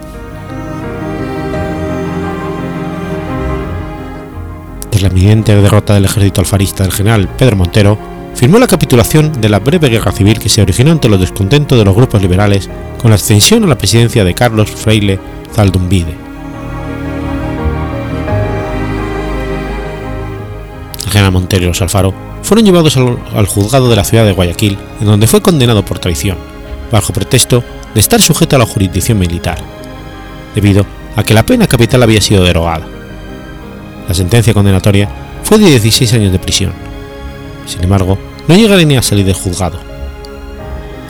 Tras la evidente derrota del ejército alfarista del general Pedro Montero, firmó la capitulación de la breve guerra civil que se originó ante los descontentos de los grupos liberales con la ascensión a la presidencia de Carlos Freile Zaldumbide. El general Montero y los Alfaro fueron llevados al, al, juzgado de la ciudad de Guayaquil, en donde fue condenado por traición, bajo pretexto de estar sujeto a la jurisdicción militar, debido a que la pena capital había sido derogada. La sentencia condenatoria fue de 16 años de prisión. Sin embargo, no llegaría ni a salir del juzgado.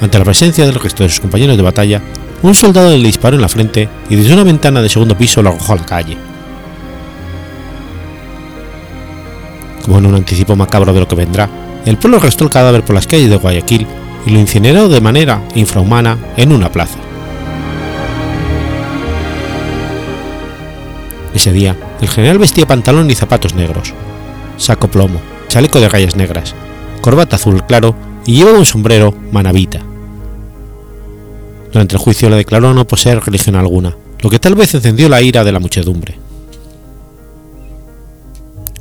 Ante la presencia del resto de sus compañeros de batalla, un soldado le disparó en la frente y desde una ventana de segundo piso lo arrojó a la calle. Como en un anticipo macabro de lo que vendrá, el pueblo arrastró el cadáver por las calles de Guayaquil y lo incineró de manera infrahumana en una plaza. Ese día, el general vestía pantalón y zapatos negros, saco plomo, chaleco de rayas negras, corbata azul claro y llevaba un sombrero manabita. Durante el juicio le declaró no poseer religión alguna, lo que tal vez encendió la ira de la muchedumbre.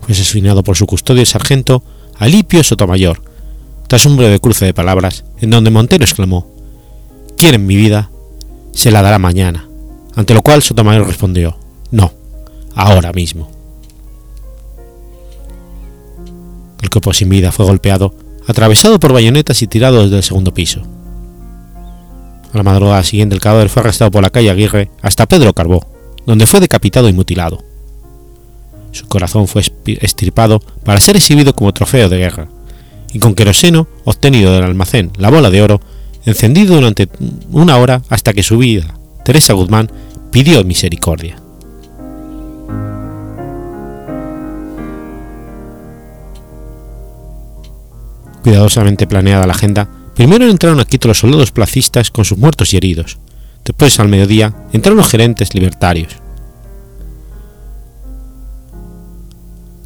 Fue asesinado por su custodio el sargento Alipio Sotomayor, tras un breve cruce de palabras, en donde Montero exclamó: ¿Quieren mi vida? Se la dará mañana. Ante lo cual Sotomayor respondió: No, ahora mismo. El cuerpo sin vida fue golpeado, atravesado por bayonetas y tirado desde el segundo piso. A la madrugada siguiente el cadáver fue arrestado por la calle Aguirre hasta Pedro Carbó, donde fue decapitado y mutilado. Su corazón fue estirpado para ser exhibido como trofeo de guerra, y con queroseno obtenido del almacén La Bola de Oro encendido durante una hora hasta que su vida, Teresa Guzmán, pidió misericordia. Cuidadosamente planeada la agenda, primero entraron a Quito los soldados placistas con sus muertos y heridos. Después, al mediodía, entraron los gerentes libertarios.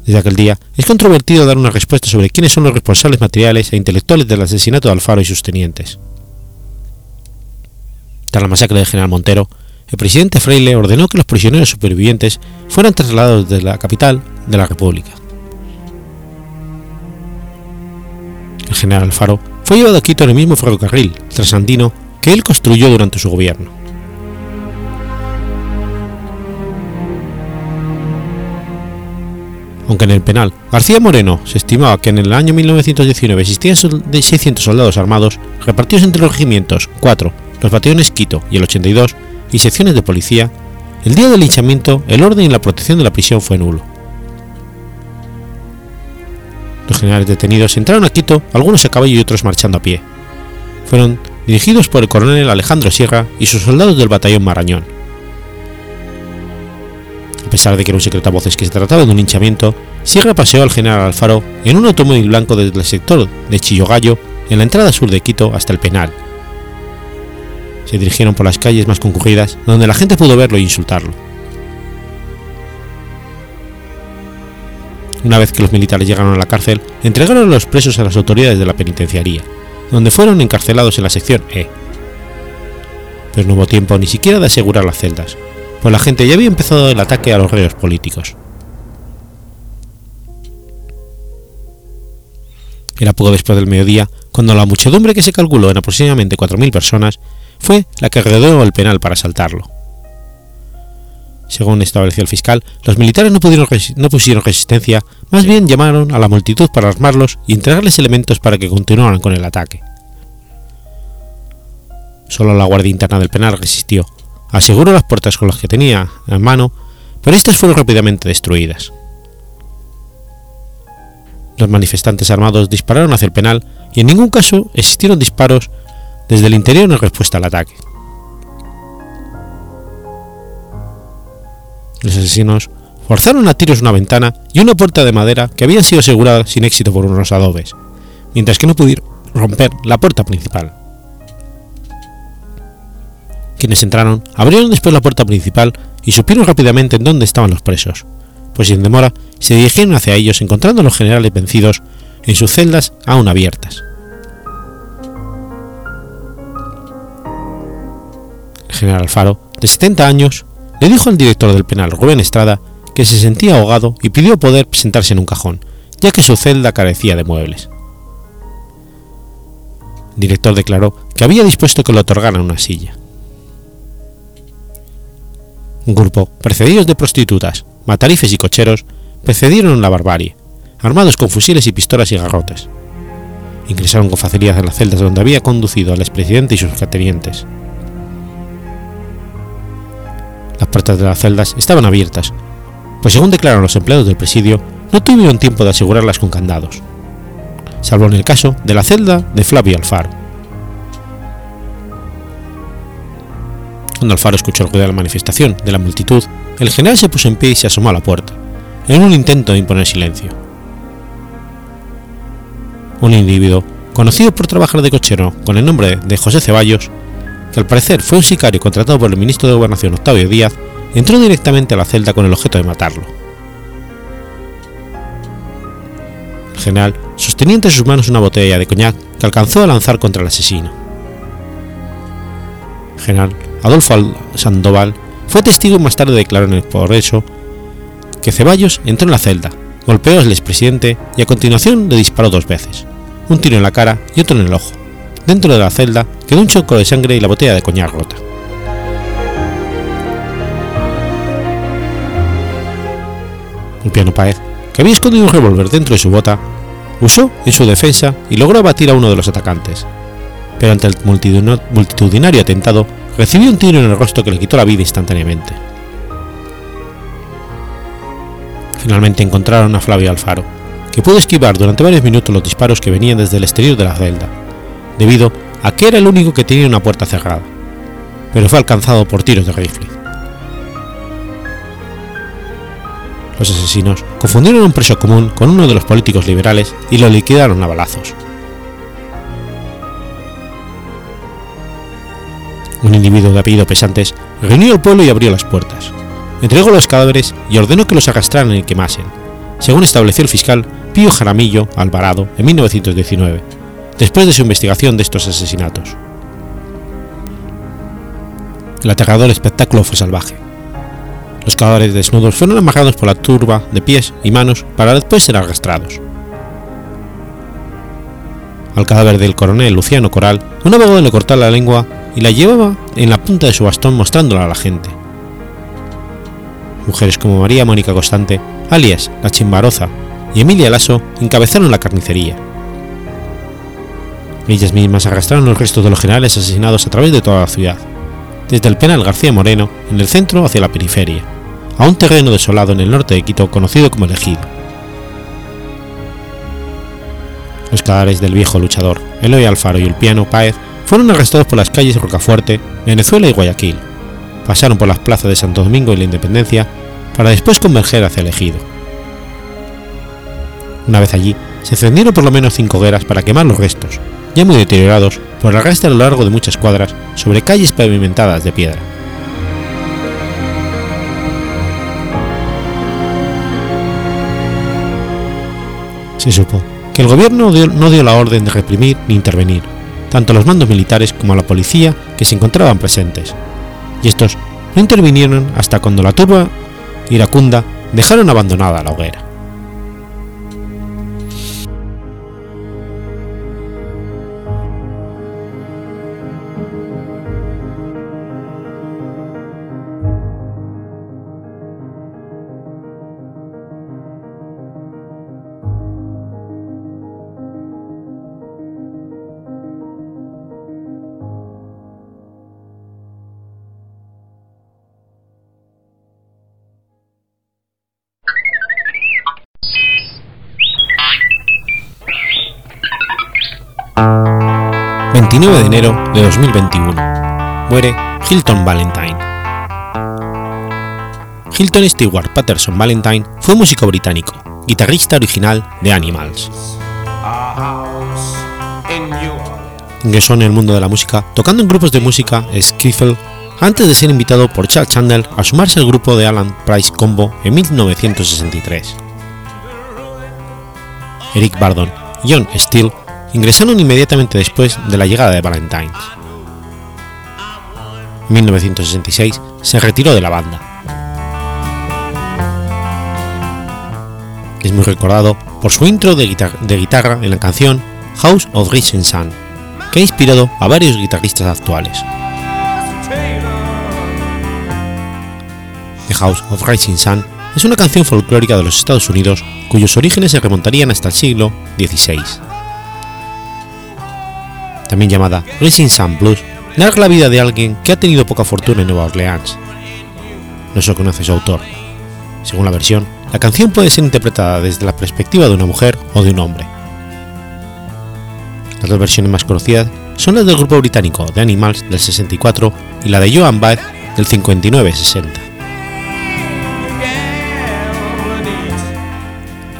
Desde aquel día, es controvertido dar una respuesta sobre quiénes son los responsables materiales e intelectuales del asesinato de Alfaro y sus tenientes. Tras la masacre de General Montero, el presidente Freile ordenó que los prisioneros supervivientes fueran trasladados desde la capital de la República. El general Alfaro fue llevado a Quito en el mismo ferrocarril trasandino que él construyó durante su gobierno. Aunque en el penal García Moreno se estimaba que en el año 1919 existían 600 soldados armados repartidos entre los regimientos 4, los batallones Quito y el 82 y secciones de policía, el día del linchamiento el orden y la protección de la prisión fue nulo. Los generales detenidos entraron a Quito, algunos a caballo y otros marchando a pie. Fueron dirigidos por el coronel Alejandro Sierra y sus soldados del batallón Marañón. A pesar de que era un secreto a voces que se trataba de un linchamiento, Sierra paseó al general Alfaro en un automóvil blanco desde el sector de Chillogallo en la entrada sur de Quito hasta el penal, se dirigieron por las calles más concurridas, donde la gente pudo verlo e insultarlo. Una vez que los militares llegaron a la cárcel, entregaron a los presos a las autoridades de la penitenciaría, donde fueron encarcelados en la sección E. Pero no hubo tiempo ni siquiera de asegurar las celdas, pues la gente ya había empezado el ataque a los reos políticos. Era poco después del mediodía cuando la muchedumbre que se calculó en aproximadamente 4.000 personas fue la que rodeó el penal para asaltarlo. Según estableció el fiscal, los militares no, no pusieron resistencia, más bien llamaron a la multitud para armarlos y entregarles elementos para que continuaran con el ataque. Solo la guardia interna del penal resistió, aseguró las puertas con las que tenía en mano, pero estas fueron rápidamente destruidas. Los manifestantes armados dispararon hacia el penal y en ningún caso existieron disparos desde el interior en respuesta al ataque. Los asesinos forzaron a tiros una ventana y una puerta de madera que habían sido aseguradas sin éxito por unos adobes, mientras que no pudieron romper la puerta principal. Quienes entraron abrieron después la puerta principal y supieron rápidamente en dónde estaban los presos, pues sin demora se dirigieron hacia ellos encontrando a los generales vencidos en sus celdas aún abiertas. general Alfaro, de 70 años, le dijo al director del penal, Rubén Estrada, que se sentía ahogado y pidió poder sentarse en un cajón, ya que su celda carecía de muebles. El director declaró que había dispuesto que le otorgaran una silla. Un grupo, precedidos de prostitutas, matarifes y cocheros, precedieron la barbarie, armados con fusiles y pistolas y garrotes. Ingresaron con facilidad en las celdas donde había conducido al expresidente y sus catenientes. Las puertas de las celdas estaban abiertas, pues según declararon los empleados del presidio, no tuvieron tiempo de asegurarlas con candados, salvo en el caso de la celda de Flavio Alfaro. Cuando Alfaro escuchó el ruido de la manifestación de la multitud, el general se puso en pie y se asomó a la puerta, en un intento de imponer silencio. Un individuo, conocido por trabajar de cochero con el nombre de José Ceballos, que al parecer fue un sicario contratado por el ministro de Gobernación Octavio Díaz, entró directamente a la celda con el objeto de matarlo. El general sostenía entre sus manos una botella de coñac que alcanzó a lanzar contra el asesino. El general Adolfo Sandoval fue testigo y más tarde declaró en el progreso que Ceballos entró en la celda, golpeó al expresidente y a continuación le disparó dos veces, un tiro en la cara y otro en el ojo Dentro de la celda quedó un choco de sangre y la botella de coñac rota. piano Paez, que había escondido un revólver dentro de su bota, usó en su defensa y logró abatir a uno de los atacantes, pero ante el multitudinario atentado recibió un tiro en el rostro que le quitó la vida instantáneamente. Finalmente encontraron a Flavio Alfaro, que pudo esquivar durante varios minutos los disparos que venían desde el exterior de la celda, debido a que era el único que tenía una puerta cerrada, pero fue alcanzado por tiros de rifle. Los asesinos confundieron a un preso común con uno de los políticos liberales y lo liquidaron a balazos. Un individuo de apellido Pesantes reunió al pueblo y abrió las puertas, entregó los cadáveres y ordenó que los arrastraran y quemasen, según estableció el fiscal Pío Jaramillo Alvarado en 1919, después de su investigación de estos asesinatos. El aterrador espectáculo fue salvaje. Los cadáveres desnudos fueron amarrados por la turba de pies y manos para después ser arrastrados. Al cadáver del coronel Luciano Coral, un abogado le cortó la lengua y la llevaba en la punta de su bastón mostrándola a la gente. Mujeres como María Mónica Constante, alias la Chimbaroza, y Emilia Lasso encabezaron la carnicería. Ellas mismas arrastraron los restos de los generales asesinados a través de toda la ciudad, desde el penal García Moreno, en el centro hacia la periferia, a un terreno desolado en el norte de Quito conocido como el Ejido. Los cadáveres del viejo luchador Eloy Alfaro y el piano Páez fueron arrestados por las calles Rocafuerte, Venezuela y Guayaquil. Pasaron por las plazas de Santo Domingo y la Independencia para después converger hacia el ejido. Una vez allí, se encendieron por lo menos cinco hogueras para quemar los restos, ya muy deteriorados por el arrastre a lo largo de muchas cuadras sobre calles pavimentadas de piedra. Se supo que el gobierno no dio la orden de reprimir ni intervenir, tanto a los mandos militares como a la policía que se encontraban presentes, y estos no intervinieron hasta cuando la turba iracunda dejaron abandonada la hoguera. 29 de enero de 2021. Muere Hilton Valentine. Hilton Stewart Patterson Valentine fue músico británico, guitarrista original de Animals. Ingresó en el mundo de la música tocando en grupos de música skiffle antes de ser invitado por Charles Chandler a sumarse al grupo de Alan Price Combo en 1963. Eric Bardon John Steele ingresaron inmediatamente después de la llegada de Valentines. En 1966 se retiró de la banda. Es muy recordado por su intro de, guitarra en la canción House of Rising Sun, que ha inspirado a varios guitarristas actuales. The House of Rising Sun es una canción folclórica de los Estados Unidos cuyos orígenes se remontarían hasta el siglo XVI también llamada Racing Sun Blues, narra la vida de alguien que ha tenido poca fortuna en Nueva Orleans. No se conoce su autor. Según la versión, la canción puede ser interpretada desde la perspectiva de una mujer o de un hombre. Las dos versiones más conocidas son las del grupo británico The Animals del 64 y la de Joan Baez del 59-60.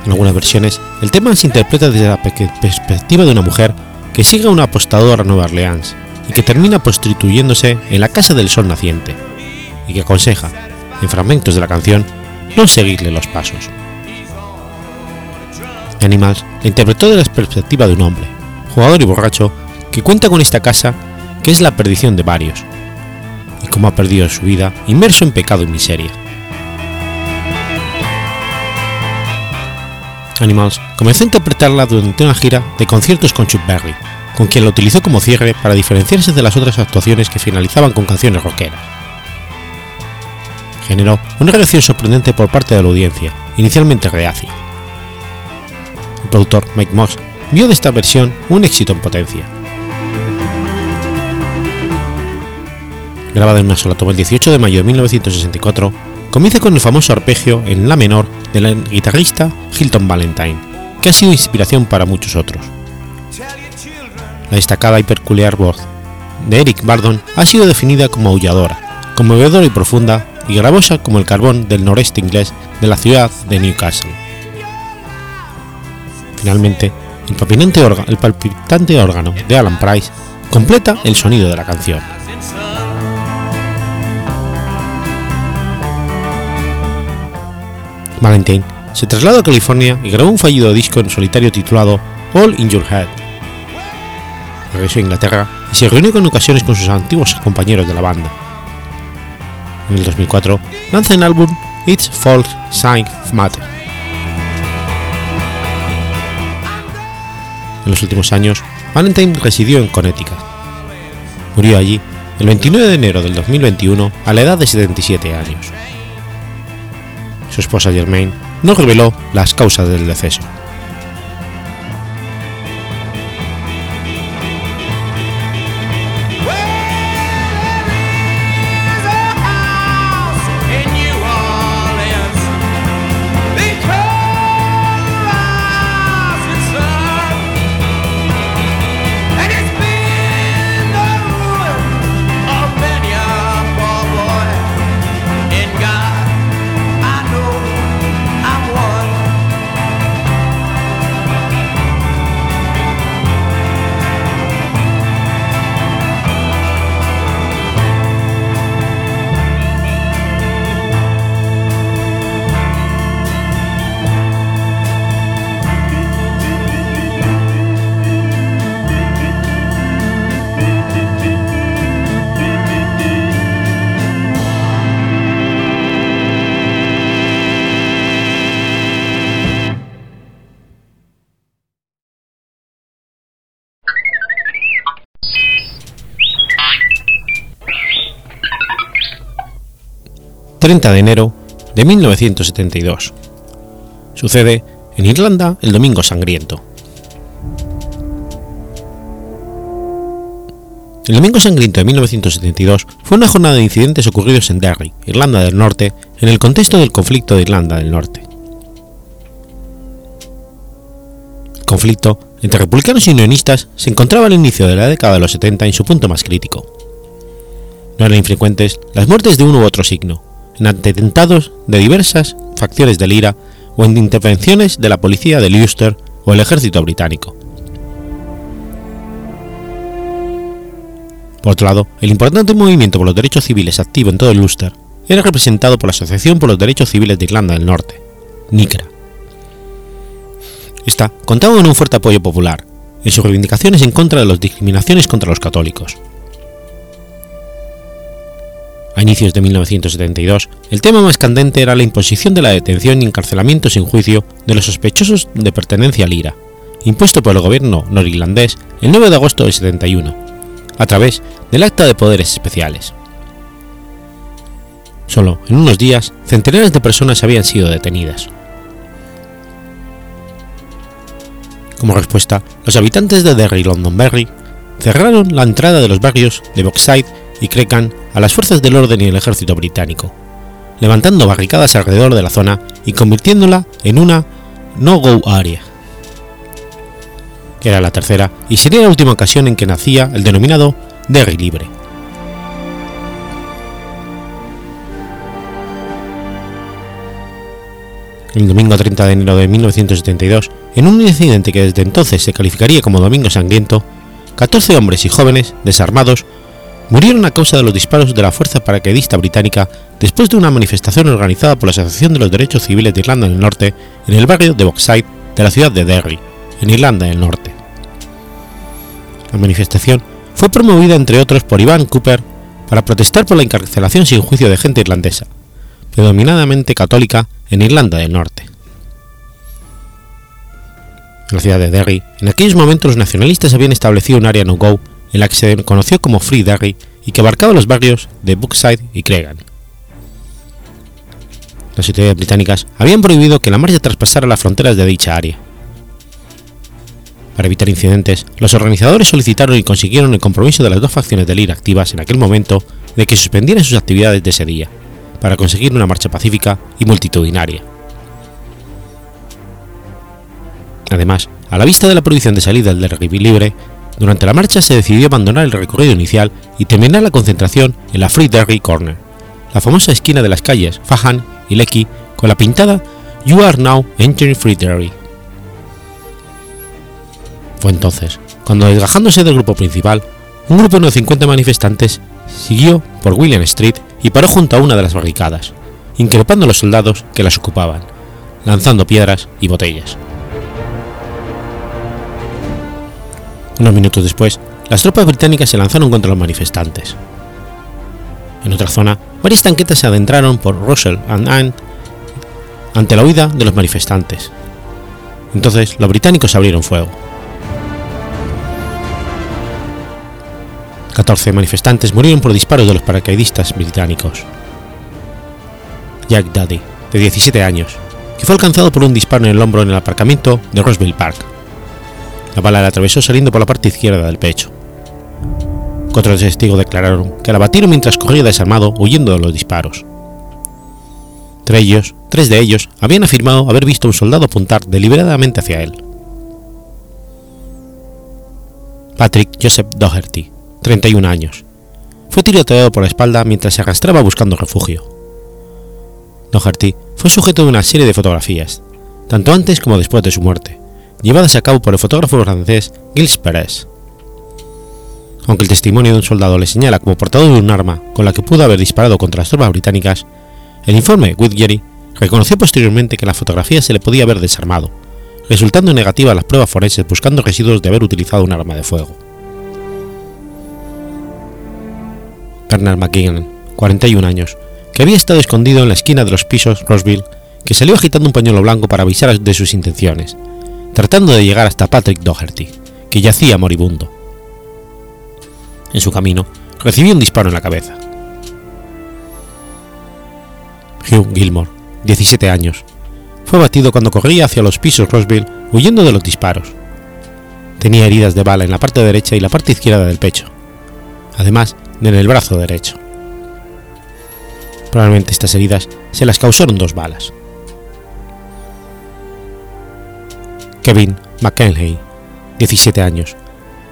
En algunas versiones, el tema se interpreta desde la perspectiva de una mujer que sigue a un apostador a Nueva Orleans y que termina prostituyéndose en la casa del sol naciente, y que aconseja, en fragmentos de la canción, no seguirle los pasos. Animals la interpretó de la perspectiva de un hombre, jugador y borracho, que cuenta con esta casa que es la perdición de varios, y cómo ha perdido su vida inmerso en pecado y miseria. Animals comenzó a interpretarla durante una gira de conciertos con Chuck Berry, con quien la utilizó como cierre para diferenciarse de las otras actuaciones que finalizaban con canciones rockeras. Generó una reacción sorprendente por parte de la audiencia, inicialmente reacia. El productor Mike Moss vio de esta versión un éxito en potencia. Grabada en una sola toma el 18 de mayo de 1964, comienza con el famoso arpegio en la menor del guitarrista Hilton Valentine, que ha sido inspiración para muchos otros. La destacada y peculiar voz de Eric Bardon ha sido definida como aulladora, conmovedora y profunda, y gravosa como el carbón del noreste inglés de la ciudad de Newcastle. Finalmente, el palpitante, el palpitante órgano de Alan Price completa el sonido de la canción. Valentine se trasladó a California y grabó un fallido disco en solitario titulado All in Your Head. Regresó a Inglaterra y se reunió con ocasiones con sus antiguos compañeros de la banda. En el 2004 lanza el álbum It's False Sign Matter. En los últimos años, Valentine residió en Connecticut. Murió allí el 29 de enero del 2021 a la edad de 77 años. Su esposa Germaine no reveló las causas del deceso. De enero de 1972. Sucede en Irlanda el Domingo Sangriento. El Domingo Sangriento de 1972 fue una jornada de incidentes ocurridos en Derry, Irlanda del Norte, en el contexto del conflicto de Irlanda del Norte. El conflicto entre republicanos y unionistas se encontraba al inicio de la década de los 70 en su punto más crítico. No eran infrecuentes las muertes de uno u otro signo, en atentados de diversas facciones del IRA o en intervenciones de la policía de Ulster o el ejército británico. Por otro lado, el importante movimiento por los derechos civiles activo en todo el Ulster era representado por la Asociación por los Derechos Civiles de Irlanda del Norte, NICRA. Esta contaba con un fuerte apoyo popular en sus reivindicaciones en contra de las discriminaciones contra los católicos. A inicios de 1972, el tema más candente era la imposición de la detención y encarcelamiento sin juicio de los sospechosos de pertenencia al IRA, impuesto por el gobierno norirlandés el 9 de agosto de 71, a través del Acta de Poderes Especiales. Solo en unos días, centenares de personas habían sido detenidas. Como respuesta, los habitantes de Derry y Londonderry cerraron la entrada de los barrios de Boxside y Crecan a las fuerzas del orden y el ejército británico, levantando barricadas alrededor de la zona y convirtiéndola en una no-go area. Era la tercera y sería la última ocasión en que nacía el denominado Derry Libre. El domingo 30 de enero de 1972, en un incidente que desde entonces se calificaría como Domingo Sangriento, 14 hombres y jóvenes, desarmados, murieron a causa de los disparos de la Fuerza Paracaidista Británica después de una manifestación organizada por la Asociación de los Derechos Civiles de Irlanda del Norte en el barrio de Boxside de la ciudad de Derry, en Irlanda del Norte. La manifestación fue promovida entre otros por Ivan Cooper para protestar por la encarcelación sin juicio de gente irlandesa, predominadamente católica, en Irlanda del Norte. En la ciudad de Derry, en aquellos momentos los nacionalistas habían establecido un área no-go en la que se conoció como Free Derry y que abarcaba los barrios de Brookside y Cregan. Las autoridades británicas habían prohibido que la marcha traspasara las fronteras de dicha área. Para evitar incidentes, los organizadores solicitaron y consiguieron el compromiso de las dos facciones del IRA activas en aquel momento de que suspendieran sus actividades de ese día, para conseguir una marcha pacífica y multitudinaria. Además, a la vista de la prohibición de salida del rugby libre, Durante la marcha se decidió abandonar el recorrido inicial y terminar la concentración en la Free Derry Corner, la famosa esquina de las calles Fahan y Lecky con la pintada You are now entering Free Derry. Fue entonces cuando, desgajándose del grupo principal, un grupo de unos 50 manifestantes siguió por William Street y paró junto a una de las barricadas, increpando a los soldados que las ocupaban, lanzando piedras y botellas. Unos minutos después, las tropas británicas se lanzaron contra los manifestantes. En otra zona, varias tanquetas se adentraron por Russell and Ant ante la huida de los manifestantes. Entonces, los británicos abrieron fuego. 14 manifestantes murieron por disparos de los paracaidistas británicos. Jack Daddy, de 17 años, que fue alcanzado por un disparo en el hombro en el aparcamiento de Roseville Park. La bala le atravesó saliendo por la parte izquierda del pecho. Cuatro testigos declararon que la batieron mientras corría desarmado huyendo de los disparos. Tres, ellos, tres de ellos habían afirmado haber visto a un soldado apuntar deliberadamente hacia él. Patrick Joseph Doherty, 31 años. Fue tiroteado por la espalda mientras se arrastraba buscando refugio. Doherty fue sujeto de una serie de fotografías, tanto antes como después de su muerte, llevadas a cabo por el fotógrafo francés Gilles Perez. Aunque el testimonio de un soldado le señala como portador de un arma con la que pudo haber disparado contra las tropas británicas, el informe Whitgery reconoció posteriormente que la fotografía se le podía haber desarmado, resultando negativa las pruebas forenses buscando residuos de haber utilizado un arma de fuego. Bernard McKinnon, 41 años, que había estado escondido en la esquina de los pisos Roseville, que salió agitando un pañuelo blanco para avisar de sus intenciones, tratando de llegar hasta Patrick Doherty, que yacía moribundo. En su camino, recibió un disparo en la cabeza. Hugh Gilmore, 17 años, fue batido cuando corría hacia los pisos Roseville huyendo de los disparos. Tenía heridas de bala en la parte derecha y la parte izquierda del pecho. Además, en el brazo derecho. Probablemente estas heridas se las causaron dos balas. Kevin McKinley, 17 años,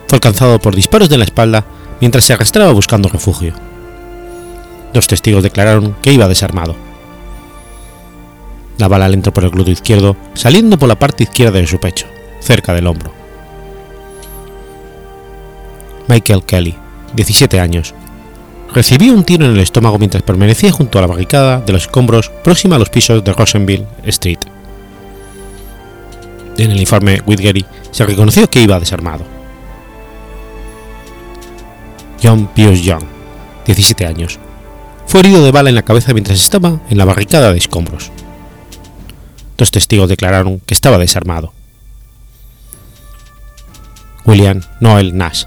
fue alcanzado por disparos de la espalda mientras se arrastraba buscando refugio. Dos testigos declararon que iba desarmado. La bala le entró por el glúteo izquierdo, saliendo por la parte izquierda de su pecho, cerca del hombro. Michael Kelly, 17 años, recibió un tiro en el estómago mientras permanecía junto a la barricada de los escombros próxima a los pisos de Rosenville Street. En el informe Whitgery se reconoció que iba desarmado. John Pius Young, 17 años, fue herido de bala en la cabeza mientras estaba en la barricada de escombros. Dos testigos declararon que estaba desarmado. William Noel Nash,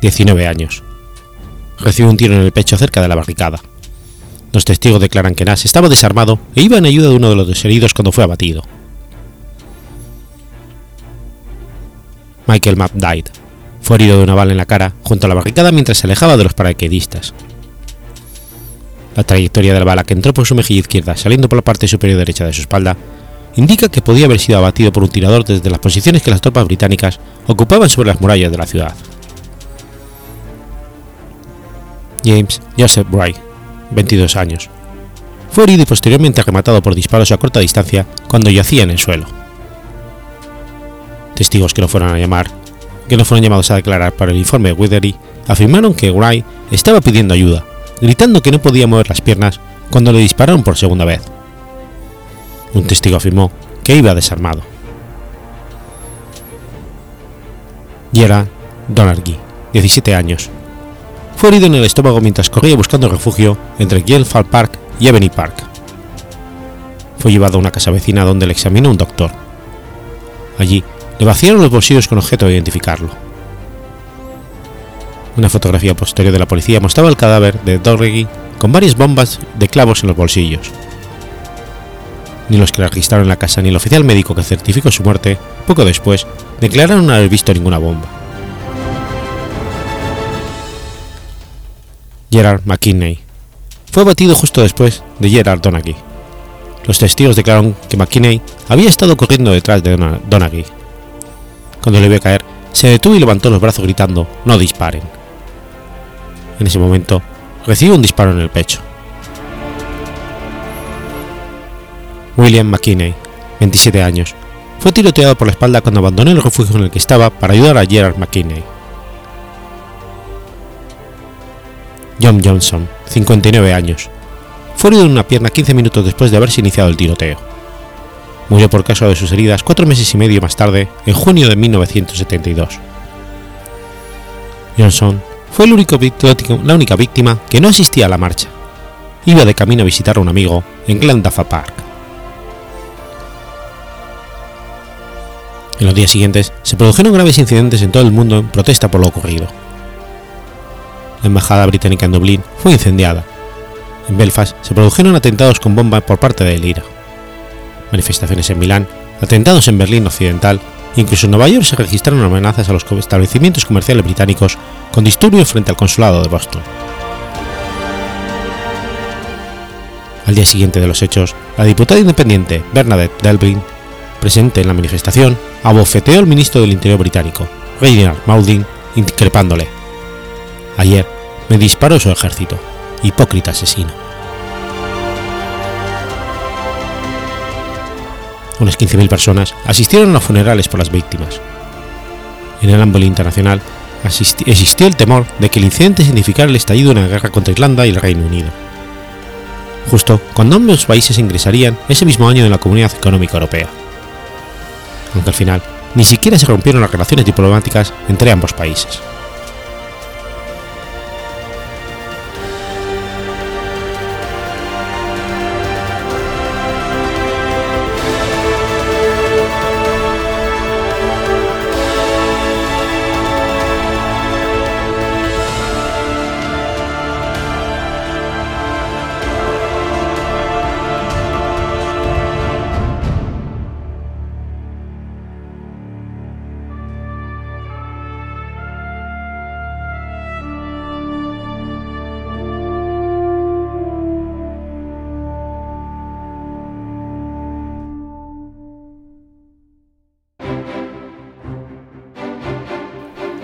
19 años, recibió un tiro en el pecho cerca de la barricada. Los testigos declaran que Nash estaba desarmado e iba en ayuda de uno de los heridos cuando fue abatido. Michael McDied fue herido de una bala en la cara junto a la barricada mientras se alejaba de los paracaidistas. La trayectoria de la bala que entró por su mejilla izquierda saliendo por la parte superior derecha de su espalda indica que podía haber sido abatido por un tirador desde las posiciones que las tropas británicas ocupaban sobre las murallas de la ciudad. James Joseph Wright, 22 años. Fue herido y posteriormente rematado por disparos a corta distancia cuando yacía en el suelo. Testigos que no fueron a llamar, que no fueron llamados a declarar para el informe Withery, afirmaron que Wright estaba pidiendo ayuda, gritando que no podía mover las piernas cuando le dispararon por segunda vez. Un testigo afirmó que iba desarmado. Gerard Donarghy, 17 años, fue herido en el estómago mientras corría buscando refugio entre Fall Park y Ebony Park. Fue llevado a una casa vecina donde le examinó un doctor. Allí le vaciaron los bolsillos con objeto de identificarlo. Una fotografía posterior de la policía mostraba el cadáver de Dorregui con varias bombas de clavos en los bolsillos. Ni los que registraron en la casa ni el oficial médico que certificó su muerte, poco después, declararon no haber visto ninguna bomba. Gerard McKinney. Fue abatido justo después de Gerard Donaghy. Los testigos declararon que McKinney había estado corriendo detrás de Donaghy. Cuando le vio caer, se detuvo y levantó los brazos gritando No disparen. En ese momento, recibe un disparo en el pecho. William McKinney, 27 años, fue tiroteado por la espalda cuando abandonó el refugio en el que estaba para ayudar a Gerard McKinney. John Johnson, 59 años, fue herido en una pierna 15 minutos después de haberse iniciado el tiroteo. Murió por causa de sus heridas cuatro meses y medio más tarde, en junio de 1972. Johnson fue el único, la única víctima que no asistía a la marcha. Iba de camino a visitar a un amigo en Glendafa Park. En los días siguientes se produjeron graves incidentes en todo el mundo en protesta por lo ocurrido. La embajada británica en Dublín fue incendiada. En Belfast se produjeron atentados con bomba por parte de IRA manifestaciones en Milán, atentados en Berlín Occidental, incluso en Nueva York se registraron amenazas a los establecimientos comerciales británicos con disturbios frente al consulado de Boston. Al día siguiente de los hechos, la diputada independiente Bernadette Delbrin, presente en la manifestación, abofeteó al ministro del Interior británico, Reginald Mauding, increpándole: Ayer me disparó su ejército, hipócrita asesino. Unas 15.000 personas asistieron a los funerales por las víctimas. En el ámbito internacional existió el temor de que el incidente significara el estallido de una guerra contra Irlanda y el Reino Unido. Justo cuando ambos países ingresarían ese mismo año en la Comunidad Económica Europea. Aunque al final ni siquiera se rompieron las relaciones diplomáticas entre ambos países.